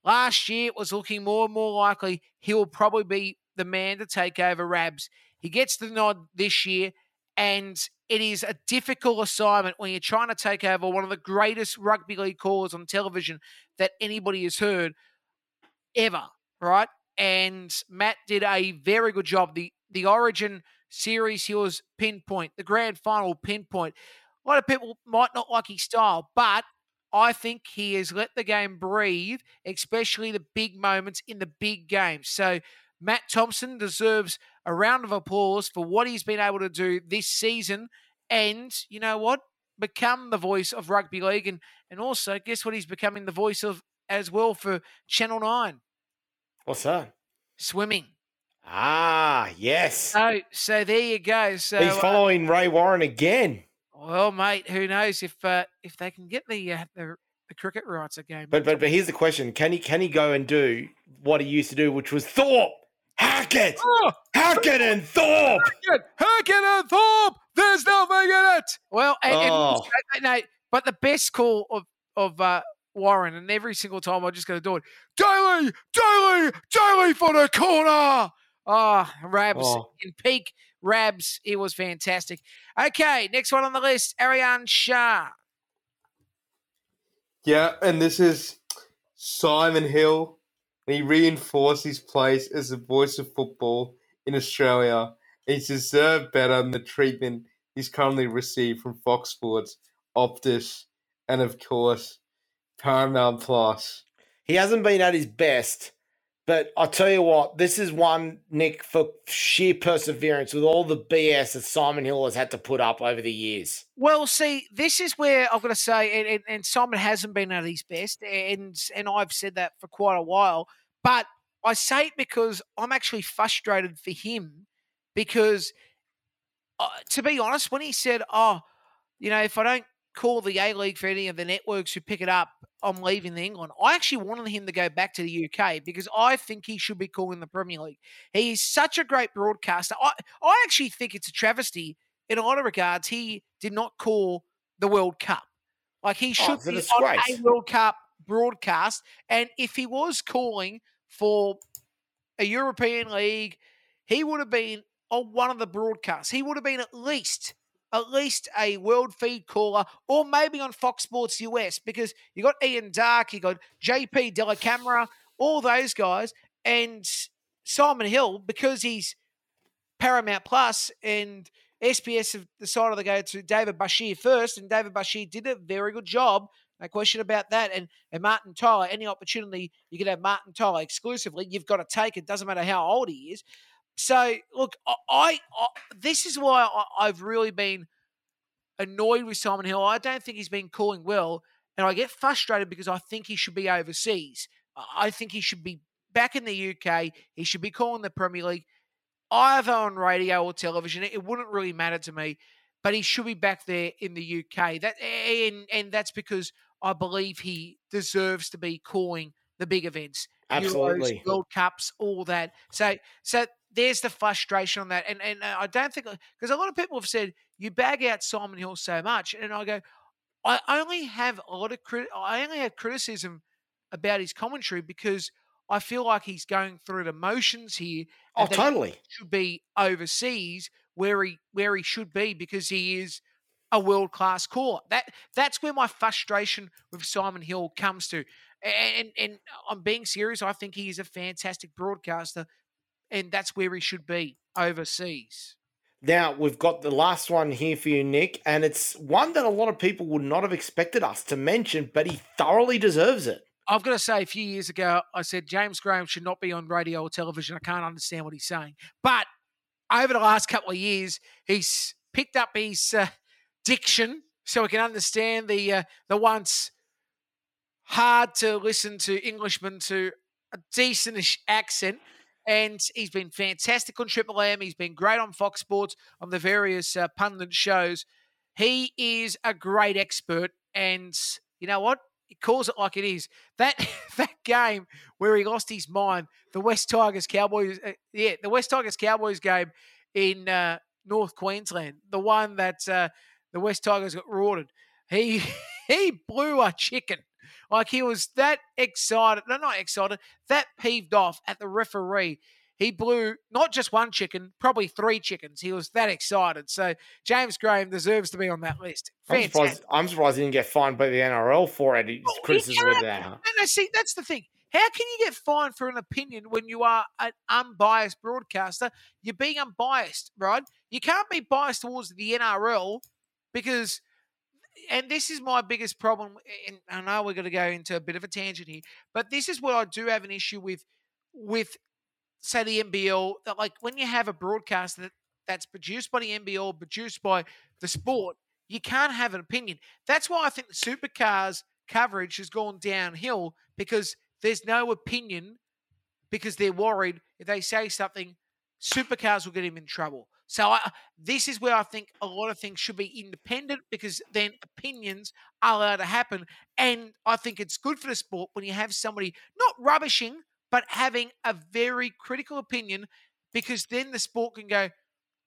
Last year, it was looking more and more likely he will probably be the man to take over Rabs. He gets the nod this year, and it is a difficult assignment when you're trying to take over one of the greatest rugby league callers on television that anybody has heard ever, right? And Matt did a very good job. The the Origin series, he was pinpoint. The grand final, pinpoint. A lot of people might not like his style, but I think he has let the game breathe, especially the big moments in the big games. So Matt Thompson deserves a round of applause for what he's been able to do this season. And you know what? Become the voice of rugby league. And, and also, guess what? He's becoming the voice of as well for Channel 9 What's that? swimming. Ah, yes. So, so there you go. So, He's uh, following Ray Warren again. well, mate, who knows if uh, if they can get the, uh, the the cricket rights again? But but but here's the question: Can he can he go and do what he used to do, which was Thorpe, Hackett, Oh, Hackett, and Thorpe? Hackett, Hackett and Thorpe. There's nothing in it. Well, and, and Oh. also, no, but the best call of of uh, Warren, and every single time I'm just going to do it. Daly, Daly, Daly for the corner. Oh, Rabs Oh. in peak Rabs. It was fantastic. Okay, next one on the list, Ariane Shah. Yeah, and this is Simon Hill. And he reinforced his place as the voice of football in Australia. He's deserved better than the treatment he's currently received from Fox Sports, Optus, and of course, Paramount Plus. He hasn't been at his best, But I'll tell you what, this is one, Nick, for sheer perseverance with all the BS that Simon Hill has had to put up over the years. Well, see, this is where I've got to say, and, and, and Simon hasn't been at his best, and and I've said that for quite a while. But I say it because I'm actually frustrated for him because, uh, to be honest, when he said, "Oh, you know, if I don't call the A League for any of the networks who pick it up, I'm leaving England. I actually wanted him to go back to the UK because I think he should be calling the Premier League. He's such a great broadcaster. I, I actually think it's a travesty in a lot of regards. He did not call the World Cup. Like he should Oh, it's a be on a World Cup broadcast. And if he was calling for a European League, he would have been on one of the broadcasts. He would have been at least at least a world feed caller, or maybe on Fox Sports US, because you got Ian Darke, you got JP Dellacamera, all those guys, and Simon Hill, because he's Paramount Plus and SBS have decided to go to David Basheer first, and David Basheer did a very good job. No question about that. And, and Martin Tyler, any opportunity you can have Martin Tyler exclusively, you've got to take it. Doesn't matter how old he is. So look, I, I, I this is why I, I've really been annoyed with Simon Hill. I don't think he's been calling well, and I get frustrated because I think he should be overseas. I- think he should be back in the UK. He should be calling the Premier League, either on radio or television. It wouldn't really matter to me, but he should be back there in the UK. That and and that's because I believe he deserves to be calling the big events. Absolutely. Euros, World Cups, all that. So, so there's the frustration on that, and and uh, I don't think because a lot of people have said you bag out Simon Hill so much, and I go, I only have a lot of crit- I only have criticism about his commentary because I feel like he's going through the motions here. Oh, that he totally. should be overseas where he where he should be because he is a world class caller. That that's where my frustration with Simon Hill comes to. And and I'm being serious. I think he is a fantastic broadcaster, and that's where he should be overseas. Now, we've got the last one here for you, Nick, and it's one that a lot of people would not have expected us to mention, but he thoroughly deserves it. I've got to say, a few years ago, I said James Graham should not be on radio or television. I can't understand what he's saying. But over the last couple of years, he's picked up his uh, diction so we can understand the uh, the once hard to listen to Englishman to a decentish accent. And he's been fantastic on Triple M. He's been great on Fox Sports on the various uh, pundit shows. He is a great expert, and you know what? He calls it like it is. That that game where he lost his mind, the West Tigers Cowboys, uh, yeah, the West Tigers Cowboys game in uh, North Queensland, the one that uh, the West Tigers got rorted. He he blew a chicken. Like he was that excited, no, not excited, that peeved off at the referee. He blew not just one chicken, probably three chickens. He was that excited. So James Graham deserves to be on that list. I'm surprised, I'm surprised he didn't get fined by the NRL for it. His Well, criticism of that. No, no, see, that's the thing. How can you get fined for an opinion when you are an unbiased broadcaster? You're being unbiased, right? You can't be biased towards the NRL because, and this is my biggest problem. And I know we're going to go into a bit of a tangent here, but this is what I do have an issue with, with say the NBL. that, Like when you have a broadcast that that's produced by the NBL, produced by the sport, you can't have an opinion. That's why I think the supercars coverage has gone downhill because there's no opinion because they're worried if they say something, supercars will get him in trouble. So I, this is where I think a lot of things should be independent because then opinions are allowed to happen. And I think it's good for the sport when you have somebody not rubbishing, but having a very critical opinion because then the sport can go,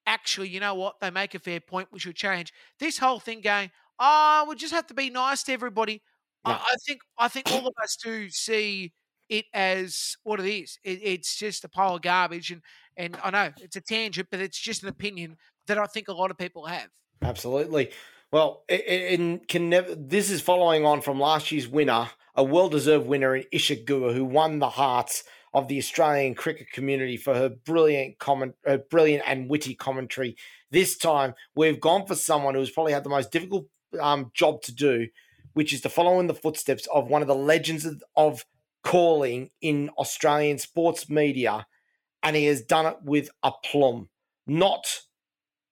actually, you know what? They make a fair point. We should change. This whole thing going, oh, we just have to be nice to everybody. I, I think I think all of us do see it as what it is. It, it's just a pile of garbage, and and I know it's a tangent, but it's just an opinion that I think a lot of people have. Absolutely. Well, it can never. This is following on from last year's winner, a well-deserved winner in Isa Guha, who won the hearts of the Australian cricket community for her brilliant comment, her brilliant and witty commentary. This time, we've gone for someone who's probably had the most difficult um, job to do, which is to follow in the footsteps of one of the legends of, of calling in Australian sports media, and he has done it with aplomb, not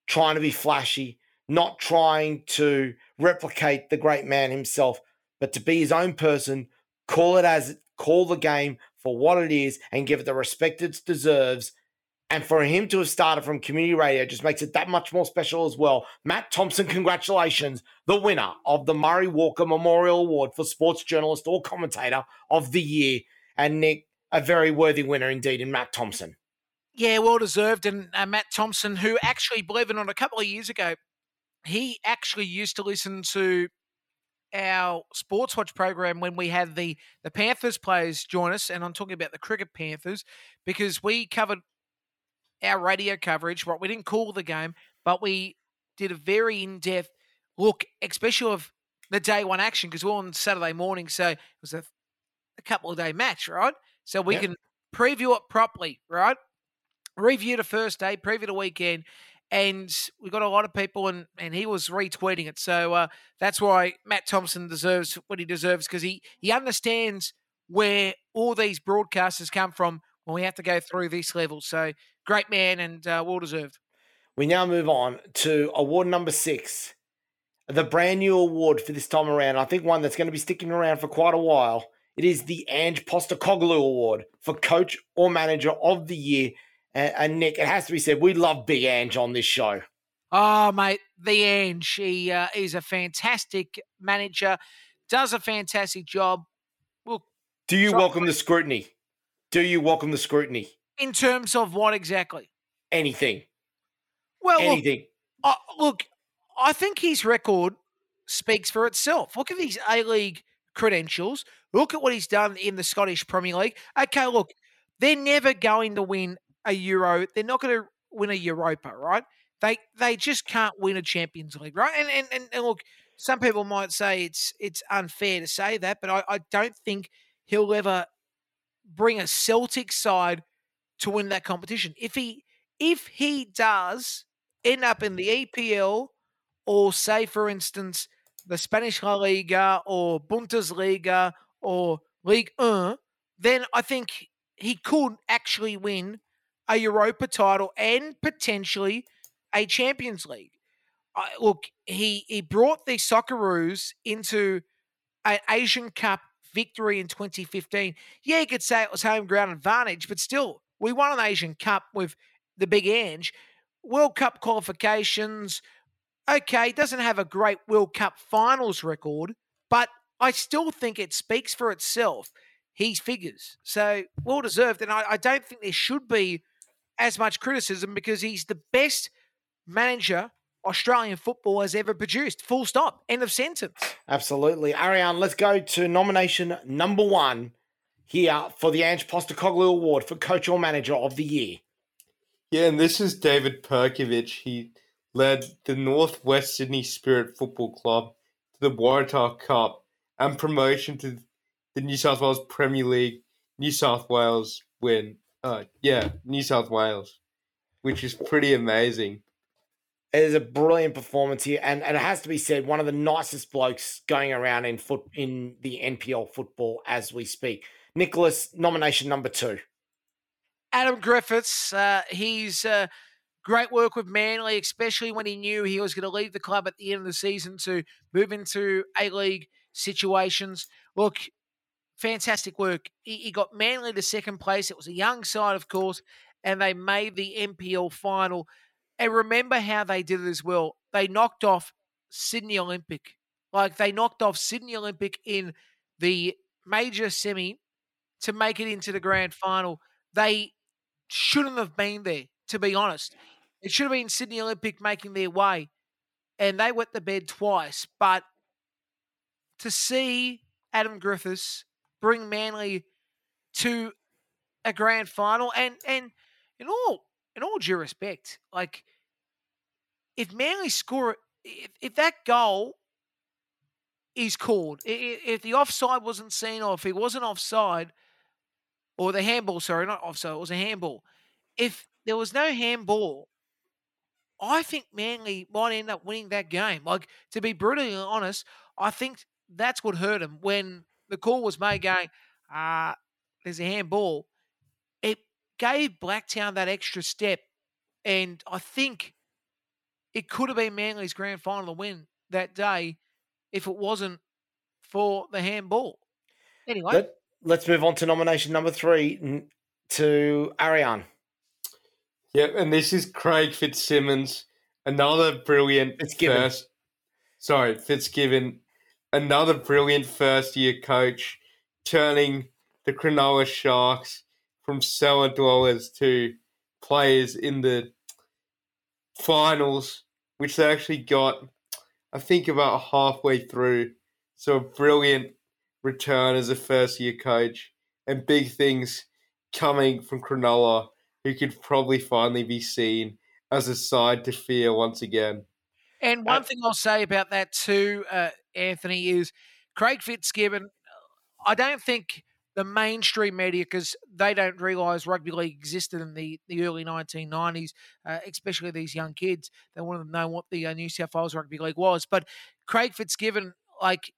trying to be flashy, not trying to replicate the great man himself, but to be his own person, call it as call the game for what it is, and give it the respect it deserves. And for him to have started from community radio just makes it that much more special as well. Matt Thompson, congratulations, the winner of the Murray Walker Memorial Award for Sports Journalist or Commentator of the Year. And Nick, a very worthy winner indeed in Matt Thompson. Yeah, well deserved. And uh, Matt Thompson, who actually, believe it or not, a couple of years ago, he actually used to listen to our sports watch program when we had the the Panthers players join us, and I'm talking about the cricket Panthers because we covered our radio coverage. Right, we didn't call the game, but we did a very in depth look, especially of the day one action because we're on Saturday morning, so it was a, a couple of day match, right? So we yep. can preview it properly, right? Review the first day, preview the weekend, and we got a lot of people, and and he was retweeting it. So uh, that's why Matt Thompson deserves what he deserves because he he understands where all these broadcasters come from when we have to go through this level. So great man and uh, well deserved. We now move on to award number six, the brand new award for this time around. I think one that's going to be sticking around for quite a while. It is the Ange Postecoglou Award for Coach or Manager of the Year and, and, Nick, it has to be said, we love Big Ange on this show. Oh, mate, the Ange. He uh, is a fantastic manager, does a fantastic job. Look, do you welcome the scrutiny? Do you welcome the scrutiny? In terms of what exactly? Anything. Well, anything. Look, uh, look I think his record speaks for itself. Look at these A League credentials. Look at what he's done in the Scottish Premier League. Okay, look, they're never going to win a Euro. They're not going to win a Europa, right? They they just can't win a Champions League, right? And and, and, and look, some people might say it's it's unfair to say that, but I, I don't think he'll ever bring a Celtic side to win that competition. If he if he does end up in the EPL or say for instance the Spanish La Liga or Bundesliga or League 1, then I think he could actually win a Europa title and potentially a Champions League. Uh, look, he he brought the Socceroos into an Asian Cup victory in 2015. Yeah, you could say it was home ground advantage, but still, we won an Asian Cup with the Big Ange. World Cup qualifications, okay, doesn't have a great World Cup finals record, but I still think it speaks for itself. His figures. So well deserved. And I, I don't think there should be as much criticism because he's the best manager Australian football has ever produced. Full stop. End of sentence. Absolutely. Ariane, let's go to nomination number one here for the Ange Postecoglou Award for Coach or Manager of the Year. Yeah, and this is David Perkovic. He led the Northwest Sydney Spirit Football Club to the Waratah Cup and promotion to the New South Wales Premier League New South Wales win uh, yeah, New South Wales, which is pretty amazing. It is a brilliant performance here, and, and it has to be said, one of the nicest blokes going around in foot in the NPL football as we speak. Nicholas, nomination number two. Adam Griffiths, uh, he's uh, great work with Manly, especially when he knew he was going to leave the club at the end of the season to move into A League situations. Look, fantastic work. He, he got Manly to second place. It was a young side, of course, and they made the NPL final. And remember how they did it as well. They knocked off Sydney Olympic. Like they knocked off Sydney Olympic in the major semi to make it into the grand final. They shouldn't have been there, to be honest. It should have been Sydney Olympic making their way. And they went to bed twice. But to see Adam Griffiths bring Manly to a grand final. And and in all in all due respect, like if Manly score if, if that goal is called, if, the offside wasn't seen, or if it wasn't offside, or the handball, sorry, not offside, it was a handball. If there was no handball, I think Manly might end up winning that game. Like to be brutally honest, I think that's what hurt him when the call was made going, uh, there's a handball, it gave Blacktown that extra step. And I think it could have been Manly's grand final to win that day if it wasn't for the handball. Anyway. Let, let's move on to nomination number three to Ariane. Yep, and this is Craig Fitzsimmons, another brilliant Fitzgibbon. first. Sorry, Fitzgibbon, another brilliant first year coach, turning the Cronulla Sharks from cellar dwellers to players in the finals, which they actually got, I think, about halfway through. So a brilliant return as a first year coach, and big things coming from Cronulla, who could probably finally be seen as a side to fear once again. And one thing I'll say about that too, uh, Anthony, is Craig Fitzgibbon. I don't think the mainstream media, because they don't realise rugby league existed in the, the early 1990s, uh, especially these young kids. They wanted to know what the uh, New South Wales Rugby League was. But Craig Fitzgibbon, like,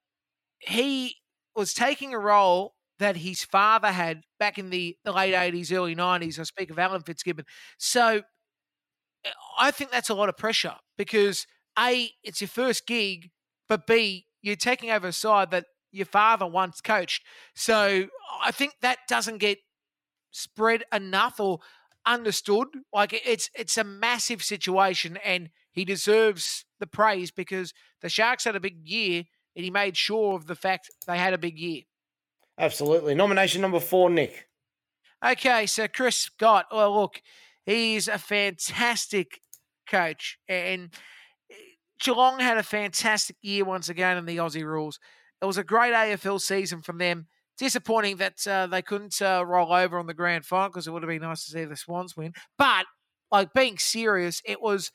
he was taking a role that his father had back in the, the late 80s, early 90s. I speak of Alan Fitzgibbon. So I think that's a lot of pressure because A, it's your first gig, but B, you're taking over a side that your father once coached. So I think that doesn't get spread enough or understood. Like it's it's a massive situation and he deserves the praise because the Sharks had a big year and he made sure of the fact they had a big year. Absolutely. Nomination number four, Nick. Okay, so Chris Scott. Well, look, he's a fantastic coach, and Geelong had a fantastic year once again in the Aussie rules. It was a great AFL season from them. Disappointing that uh, they couldn't uh, roll over on the grand final because it would have been nice to see the Swans win. But like being serious, it was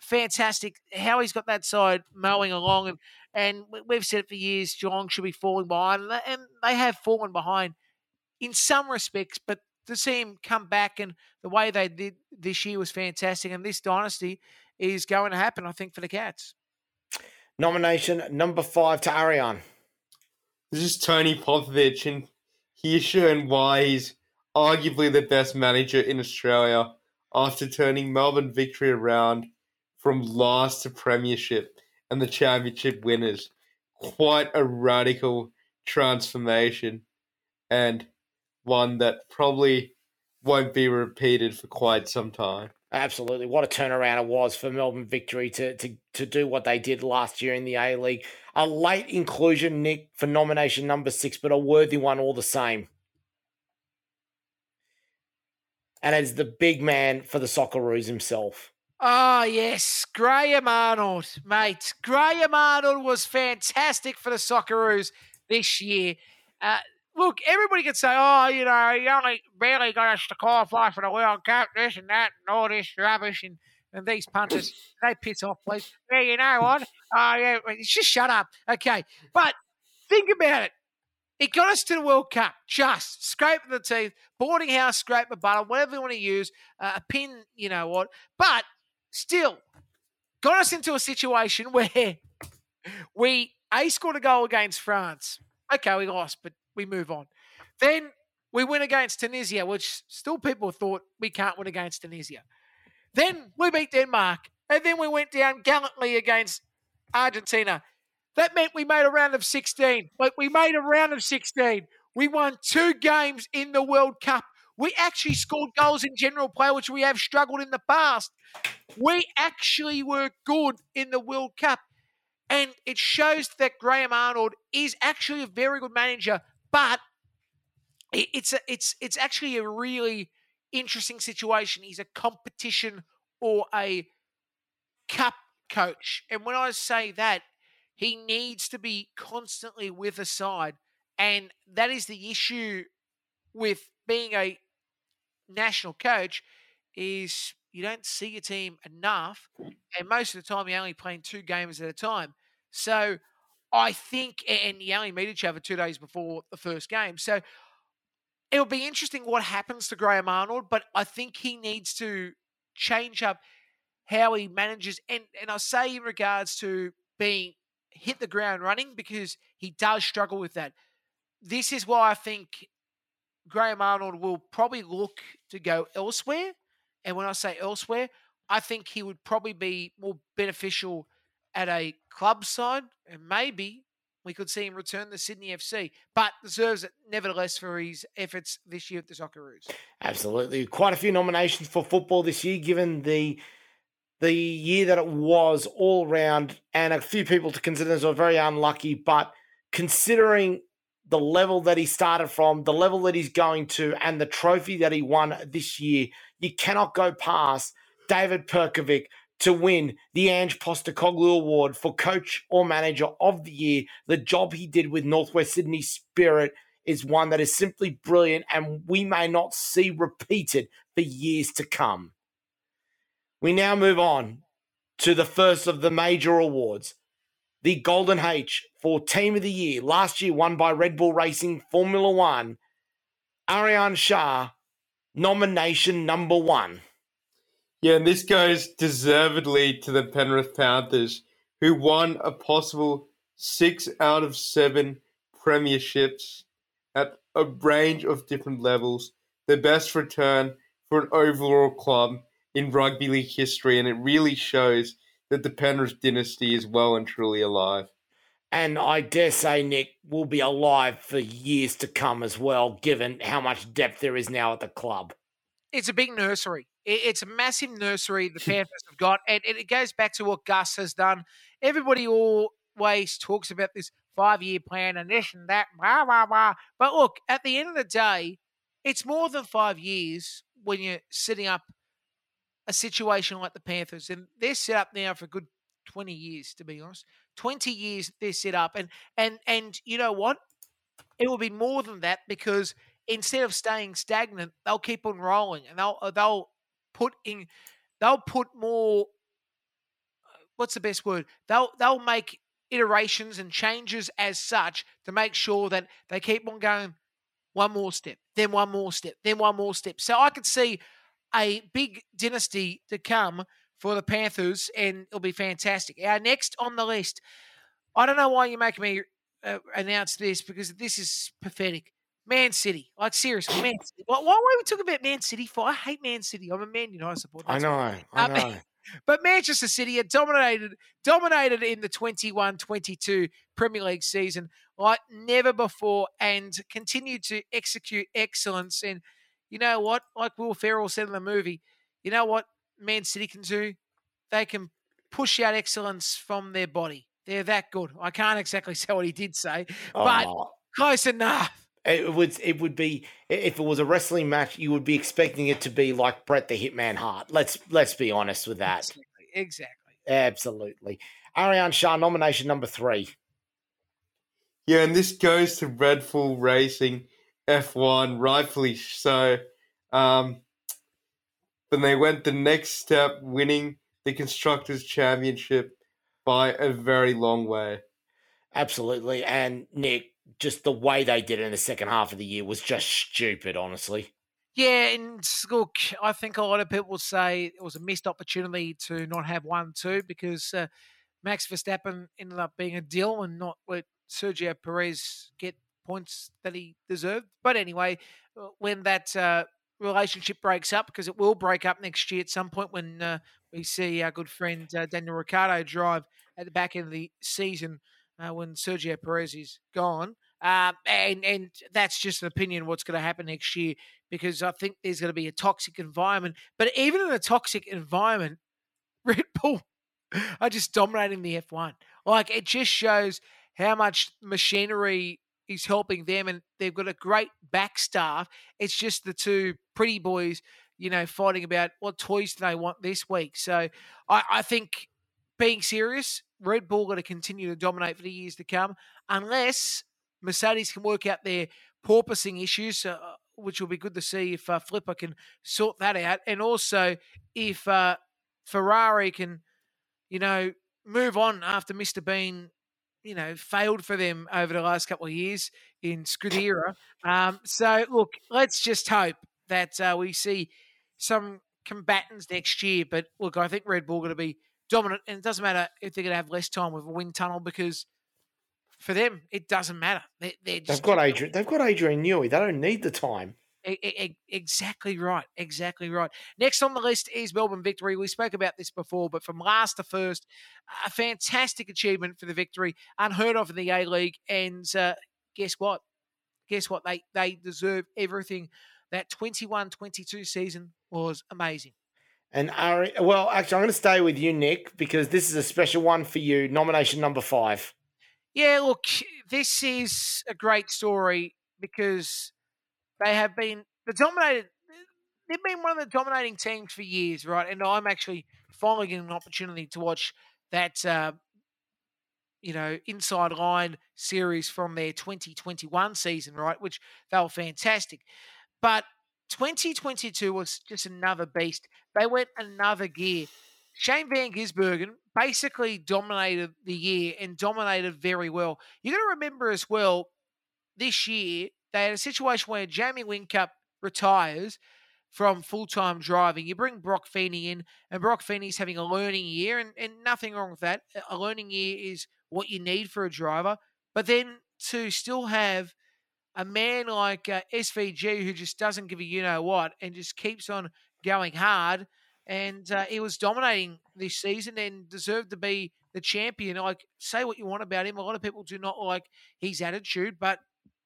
fantastic how he's got that side mowing along, and and we- we've said it for years. Geelong should be falling behind, and they have fallen behind in some respects, but to see him come back and the way they did this year was fantastic. And this dynasty is going to happen, I think, for the Cats. Nomination number five to Ariane. This is Tony Popovic, and he's shown why he's arguably the best manager in Australia after turning Melbourne Victory around from last to Premiership and the Championship winners. Quite a radical transformation, and one that probably won't be repeated for quite some time. Absolutely. What a turnaround it was for Melbourne Victory to, to, to do what they did last year in the A League. A late inclusion, Nick, for nomination number six, but a worthy one all the same. And it's the big man for the Socceroos himself. Oh, yes. Graham Arnold, mate. Graham Arnold was fantastic for the Socceroos this year. Uh, look, everybody can say, oh, you know, he only barely got us to qualify for the World Cup, this and that, and all this rubbish, and, and these punters, they piss off, please. Yeah, you know what? Oh, yeah, just shut up. Okay. But think about it. It got us to the World Cup, just scraping the teeth, boarding house, scrape the bottom, whatever you want to use, uh, a pin, you know what. But still, got us into a situation where we A scored a goal against France. Okay, we lost, but we move on. Then we win against Tunisia, which still people thought we can't win against Tunisia. Then we beat Denmark, and then we went down gallantly against Argentina. That meant we made a round of 16. Like we made a round of 16. We won two games in the World Cup. We actually scored goals in general play, which we have struggled in the past. We actually were good in the World Cup. And it shows that Graham Arnold is actually a very good manager, but it's a, it's it's actually a really interesting situation. He's a competition or a cup coach. And when I say that, he needs to be constantly with a side. And that is the issue with being a national coach is you don't see your team enough. And most of the time you're only playing two games at a time. So I think and you only meet each other two days before the first game. So it'll be interesting what happens to Graham Arnold, but I think he needs to change up how he manages and and I say in regards to being hit the ground running because he does struggle with that. This is why I think Graham Arnold will probably look to go elsewhere. And when I say elsewhere, I think he would probably be more beneficial at a club side, and maybe we could see him return to Sydney FC, but deserves it nevertheless for his efforts this year at the Socceroos. Absolutely, quite a few nominations for football this year, given the the year that it was all round, and a few people to consider as were very unlucky. But considering the level that he started from, the level that he's going to, and the trophy that he won this year, you cannot go past David Perkovic to win the Ange Postecoglou Award for Coach or Manager of the Year. The job he did with Northwest Sydney Spirit is one that is simply brilliant and we may not see repeated for years to come. We now move on to the first of the major awards the Golden H for Team of the Year. Last year, won by Red Bull Racing Formula One. Ariyan Shah, nomination number one. Yeah, and this goes deservedly to the Penrith Panthers, who won a possible six out of seven premierships at a range of different levels. The best return for an overall club in rugby league history, and it really shows that the Penrith dynasty is well and truly alive. And I dare say, Nick, will be alive for years to come as well, given how much depth there is now at the club. It's a big nursery. It's a massive nursery the Panthers have got. And it goes back to what Gus has done. Everybody always talks about this five year plan and this and that, blah, blah, blah. But look, at the end of the day, it's more than five years when you're setting up a situation like the Panthers. And they're set up now for a good 20 years, to be honest. 20 years they're set up. And and and you know what? It will be more than that because instead of staying stagnant, they'll keep on rolling and they'll uh, they'll put in they'll put more what's the best word? They'll they'll make iterations and changes as such to make sure that they keep on going one more step, then one more step, then one more step. So I could see a big dynasty to come for the Panthers, and it'll be fantastic. Our next on the list, I don't know why you're making me uh, announce this because this is pathetic. Man City, like seriously, Man City. Why, why are we talking about Man City for? I hate Man City. I'm a Man United supporter. I know, I um, know. but Manchester City had dominated dominated in the 21-22 Premier League season like never before, and continued to execute excellence. And you know what? Like Will Ferrell said in the movie, you know what Man City can do? They can push out excellence from their body. They're that good. I can't exactly say what he did say, but oh. close enough. It would it would be if it was a wrestling match, you would be expecting it to be like Bret the Hitman Hart. Let's let's be honest with that. Exactly. exactly. Absolutely. Ariyan Shah, nomination number three. Yeah, and this goes to Red Bull Racing F1, rightfully so. Um, but they went the next step, winning the Constructors' Championship by a very long way. Absolutely. And Nick, just the way they did it in the second half of the year was just stupid, honestly. Yeah, and look, I think a lot of people say it was a missed opportunity to not have one two because uh, Max Verstappen ended up being a deal and not let Sergio Perez get points that he deserved. But anyway, uh, when that uh, relationship breaks up, because it will break up next year at some point when uh, we see our good friend uh, Daniel Ricciardo drive at the back end of the season uh, when Sergio Perez is gone. Uh, and and that's just an opinion what's going to happen next year because I think there's going to be a toxic environment. But even in a toxic environment, Red Bull are just dominating the F1. Like it just shows how much machinery is helping them, and they've got a great back staff. It's just the two pretty boys, you know, fighting about what toys do they want this week. So I, I think being serious, Red Bull going to continue to dominate for the years to come, unless Mercedes can work out their porpoising issues, uh, which will be good to see if uh, Flipper can sort that out, and also if uh, Ferrari can, you know, move on after Mr. Bean, you know, failed for them over the last couple of years in Scuderia. Um, so look, let's just hope that uh, we see some combatants next year. But look, I think Red Bull going to be dominant, and it doesn't matter if they're going to have less time with a wind tunnel because for them, it doesn't matter. They, they're just They've got Adrian. They've got Adrian Newey. They don't need the time. Exactly right. Exactly right. Next on the list is Melbourne Victory. We spoke about this before, but from last to first, a fantastic achievement for the Victory, unheard of in the A League. And uh, guess what? Guess what? They they deserve everything. That 21-22 season was amazing. And Ari, well, actually, I'm going to stay with you, Nick, because this is a special one for you. Nomination number five. Yeah, look, this is a great story because they have been the dominated. They've been one of the dominating teams for years, right? And I'm actually finally getting an opportunity to watch that, uh, you know, inside line series from their 2021 season, right? Which they were fantastic, but 2022 was just another beast. They went another gear. Shane Van Gisbergen basically dominated the year and dominated very well. You got to remember as well, this year they had a situation where Jamie Whincup retires from full time driving. You bring Brock Feeney in, and Brock Feeney's having a learning year, and, and nothing wrong with that. A learning year is what you need for a driver. But then to still have a man like uh, SVG who just doesn't give a you know what and just keeps on going hard. And uh, he was dominating this season and deserved to be the champion. Like, say what you want about him. A lot of people do not like his attitude, but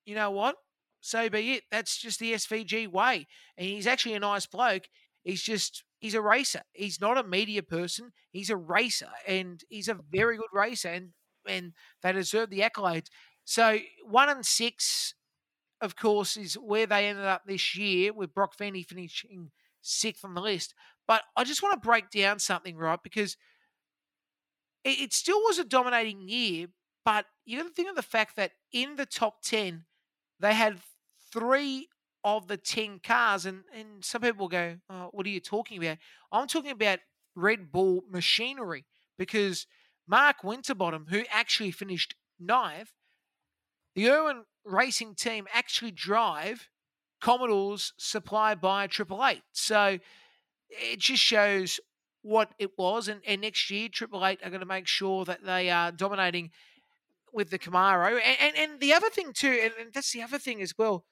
you know what? So be it. That's just the SVG way. And he's actually a nice bloke. He's just, he's a racer. He's not a media person. He's a racer. And he's a very good racer. And, and they deserve the accolades. So one and six of course, is where they ended up this year with Brock Feeney finishing sixth on the list. But I just want to break down something, right? Because it, it still was a dominating year, but you got to think of the fact that in the top 10, they had three of the 10 cars. And, and some people go, oh, What are you talking about? I'm talking about Red Bull machinery because Mark Winterbottom, who actually finished ninth, the Irwin racing team actually drive Commodores supplied by Triple Eight. So it just shows what it was. And, and next year, Triple Eight are going to make sure that they are dominating with the Camaro. And, and, and the other thing, too, and, and that's the other thing as well,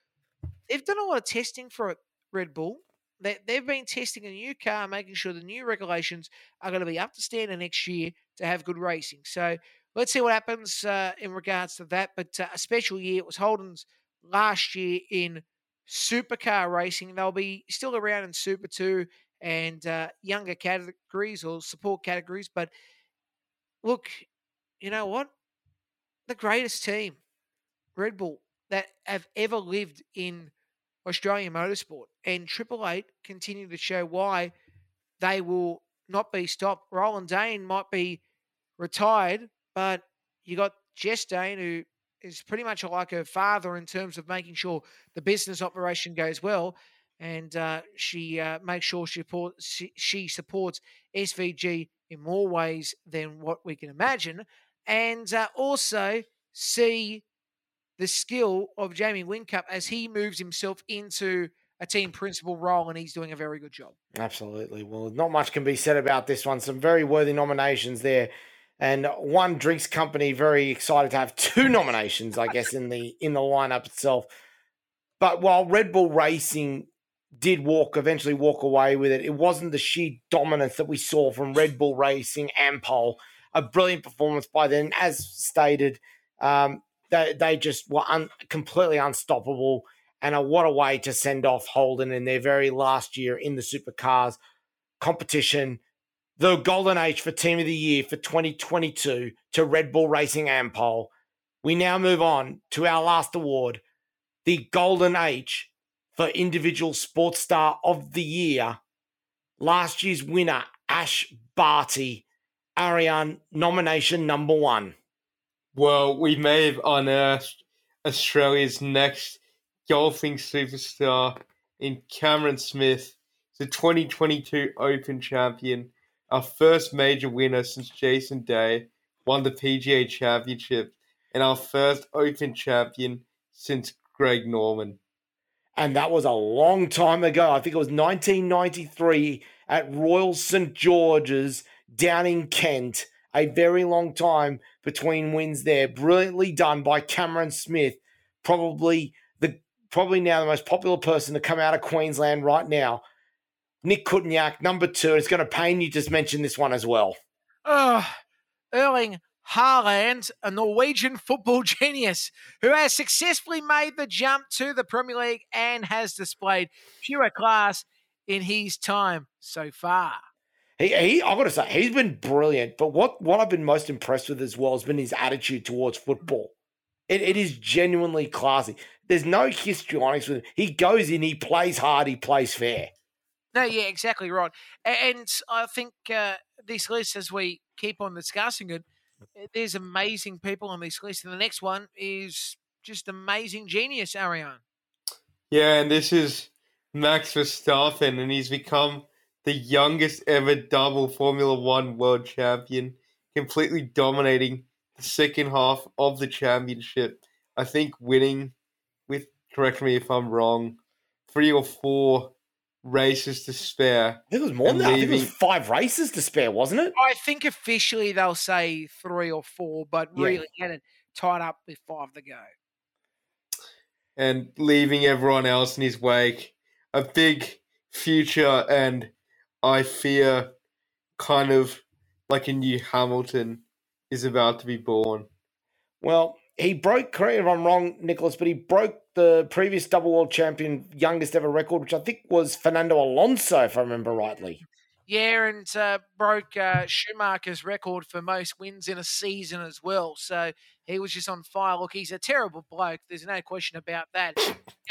they've done a lot of testing for it, Red Bull. They, they've been testing a new car, making sure the new regulations are going to be up to standard next year to have good racing. So let's see what happens uh, in regards to that. But uh, a special year. It was Holden's last year in supercar racing. They'll be still around in Super 2 and uh, younger categories or support categories. But look, you know what? The greatest team, Red Bull, that have ever lived in Australian motorsport. And Triple Eight continue to show why they will not be stopped. Roland Dane might be retired, but you got Jess Dane, who is pretty much like her father in terms of making sure the business operation goes well. And uh, she uh, makes sure she, support, she, she supports SVG in more ways than what we can imagine. And uh, also see the skill of Jamie Whincup as he moves himself into a team principal role, and he's doing a very good job. Absolutely. Well, not much can be said about this one. Some very worthy nominations there. And one drinks company very excited to have two nominations, I guess, in the in the lineup itself. But while Red Bull Racing did walk eventually walk away with it, it wasn't the sheer dominance that we saw from Red Bull Racing Ampol. A brilliant performance by them, as stated. Um, they they just were un, completely unstoppable, and a, what a way to send off Holden in their very last year in the supercars competition. The golden age for team of the year for 2022 to Red Bull Racing Ampol. We now move on to our last award, the golden age for individual sports star of the year. Last year's winner, Ash Barty, Ariane nomination number one. Well, we may have unearthed Australia's next golfing superstar in Cameron Smith, the 2022 Open champion, our first major winner since Jason Day won the PGA Championship, and our first Open champion since Greg Norman. And that was a long time ago. I think it was 1993 at Royal St. George's down in Kent. a very long time between wins there. Brilliantly done by Cameron Smith, probably the probably now the most popular person to come out of Queensland right now. Nick Kutniak, number two. It's going to pain you just mention this one as well. Uh, Erling Haaland, a Norwegian football genius who has successfully made the jump to the Premier League and has displayed pure class in his time so far. He, he I've got to say, he's been brilliant. But what, what I've been most impressed with as well has been his attitude towards football. It, it is genuinely classy. There's no histrionics with him. He goes in, he plays hard, he plays fair. No, yeah, exactly right. And I think uh, this list, as we keep on discussing it, eh, there's amazing people on this list. And the next one is just amazing genius, Ariane. Yeah, and this is Max Verstappen, and he's become the youngest ever double Formula One world champion, completely dominating the second half of the championship. I think winning with, correct me if I'm wrong, three or four races to spare. It was more than that. I think it was five races to spare, wasn't it? I think officially they'll say three or four, but Yeah. really had it tied up with five to go. and leaving everyone else in his wake. A big future, and I fear kind of like a new Hamilton is about to be born. Well, he broke, correct if I'm wrong, Nicholas, but he broke the previous double world champion youngest ever record, which I think was Fernando Alonso, if I remember rightly. Yeah, and uh, broke uh, Schumacher's record for most wins in a season as well. So he was just on fire. Look, he's a terrible bloke. There's no question about that.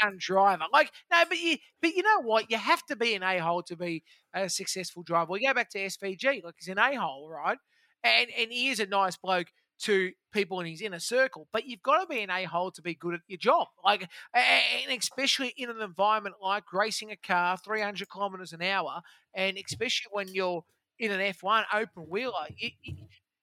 Young driver, like no, but you, but you know what? You have to be an a hole to be a successful driver. We go back to SVG. Like he's an a hole, right? And and he is a nice bloke to people in his inner circle. But you've got to be an a hole to be good at your job. Like, and especially in an environment like racing a car 300 kilometers an hour, and especially when you're in an F1 open wheeler, you-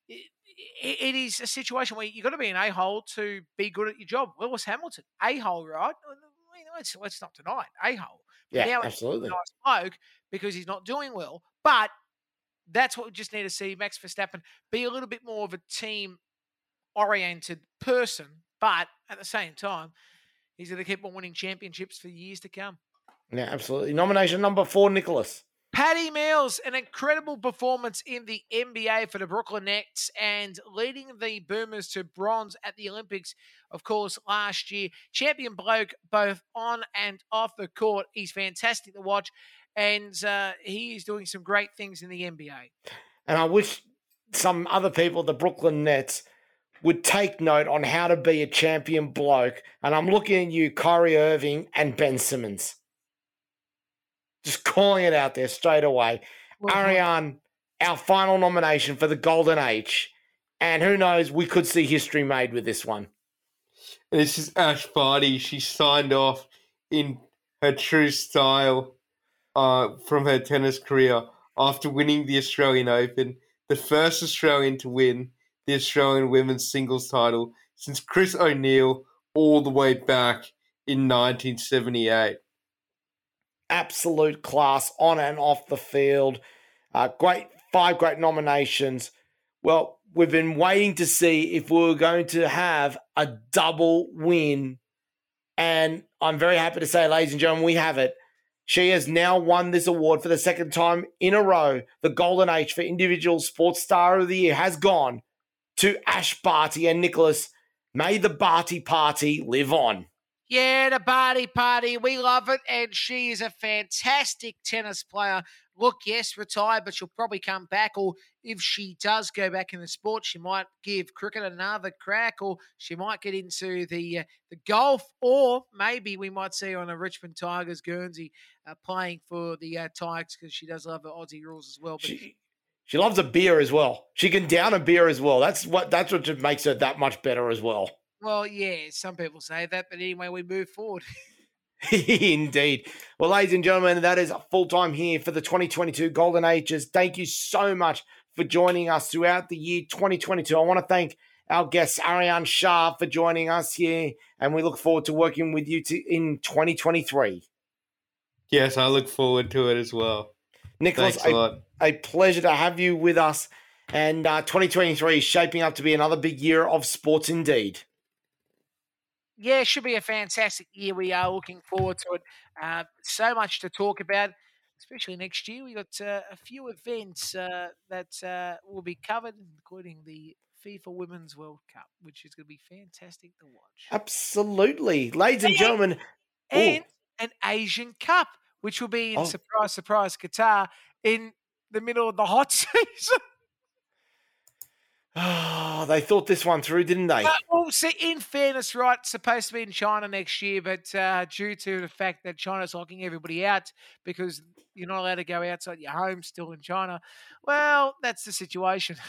it, it is a situation where you've got to be an a hole to be good at your job. Lewis Hamilton, a hole, right? I mean, Let's, let's not deny it, a hole. Yeah, now absolutely. nice bloke because he's not doing well. But that's what we just need to see Max Verstappen be a little bit more of a team oriented person. But at the same time, he's going to keep on winning championships for years to come. Yeah, absolutely. Nomination number four, Nicholas. Patty Mills, an incredible performance in the NBA for the Brooklyn Nets and leading the Boomers to bronze at the Olympics, of course, last year. Champion bloke both on and off the court. He's fantastic to watch and uh, he is doing some great things in the NBA. And I wish some other people, the Brooklyn Nets, would take note on how to be a champion bloke. And I'm looking at you, Kyrie Irving and Ben Simmons. Just calling it out there straight away. Ariane, our final nomination for the Golden Age. And who knows, we could see history made with this one. And this is Ash Barty. She signed off in her true style uh, from her tennis career after winning the Australian Open, the first Australian to win the Australian women's singles title since Chris O'Neil all the way back in 1978. absolute class on and off the field. Uh, great, five great nominations. Well, we've been waiting to see if we are going to have a double win. And I'm very happy to say, ladies and gentlemen, we have it. She has now won this award for the second time in a row. The Golden Age for Individual Sports Star of the Year has gone to Ash Barty and Nicholas. May the Barty party live on. Yeah, the Barty party. We love it. And she is a fantastic tennis player. Look, yes, retired, but she'll probably come back. Or if she does go back in the sport, she might give cricket another crack, or she might get into the uh, the golf, or maybe we might see her on a Richmond Tigers Guernsey uh, playing for the uh, Tigers because she does love the Aussie rules as well. But She, she loves a beer as well. She can down a beer as well. That's what that's what just makes her that much better as well. well, yeah, some people say that, but anyway, we move forward. Indeed. Well, ladies and gentlemen, that is full time here for the 2022 Golden Ages. Thank you so much for joining us throughout the year 2022. I want to thank our guest Ariane Shah for joining us here, and we look forward to working with you to, in 2023. Yes, I look forward to it as well. Nicholas, Thanks a a, a pleasure to have you with us. And uh, 2023 is shaping up to be another big year of sports indeed. Yeah, it should be a fantastic year. We are looking forward to it. Uh, so much to talk about, especially next year. We've got uh, a few events uh, that uh, will be covered, including the FIFA Women's World Cup, which is going to be fantastic to watch. Absolutely. Ladies and gentlemen, and an Asian Cup, which will be in Oh. surprise, surprise, Qatar in the middle of the hot season. oh, they thought this one through, didn't they? Uh, well, see, in fairness, right, it's supposed to be in China next year, but uh, due to the fact that China's locking everybody out because you're not allowed to go outside your home still in China, well, that's the situation.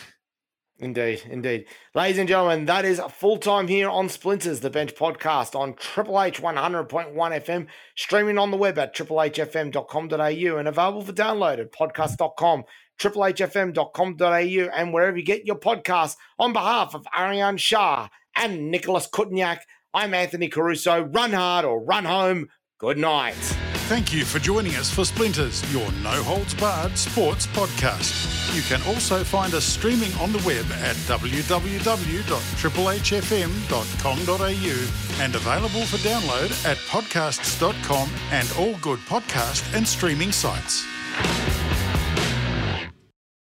Indeed, indeed. Ladies and gentlemen, that is full time here on Splinters, the Bench podcast on Triple H 100.1 FM, streaming on the web at triplehfm.com.au and available for download at podcast.com, triplehfm.com.au, and wherever you get your podcasts. On behalf of Ariane Shah and Nicholas Kutniak, I'm Anthony Caruso. Run hard or run home. Good night. Thank you for joining us for Splinters, your no holds barred sports podcast. You can also find us streaming on the web at www.triplehfm.com.au and available for download at podcasts.com and all good podcast and streaming sites.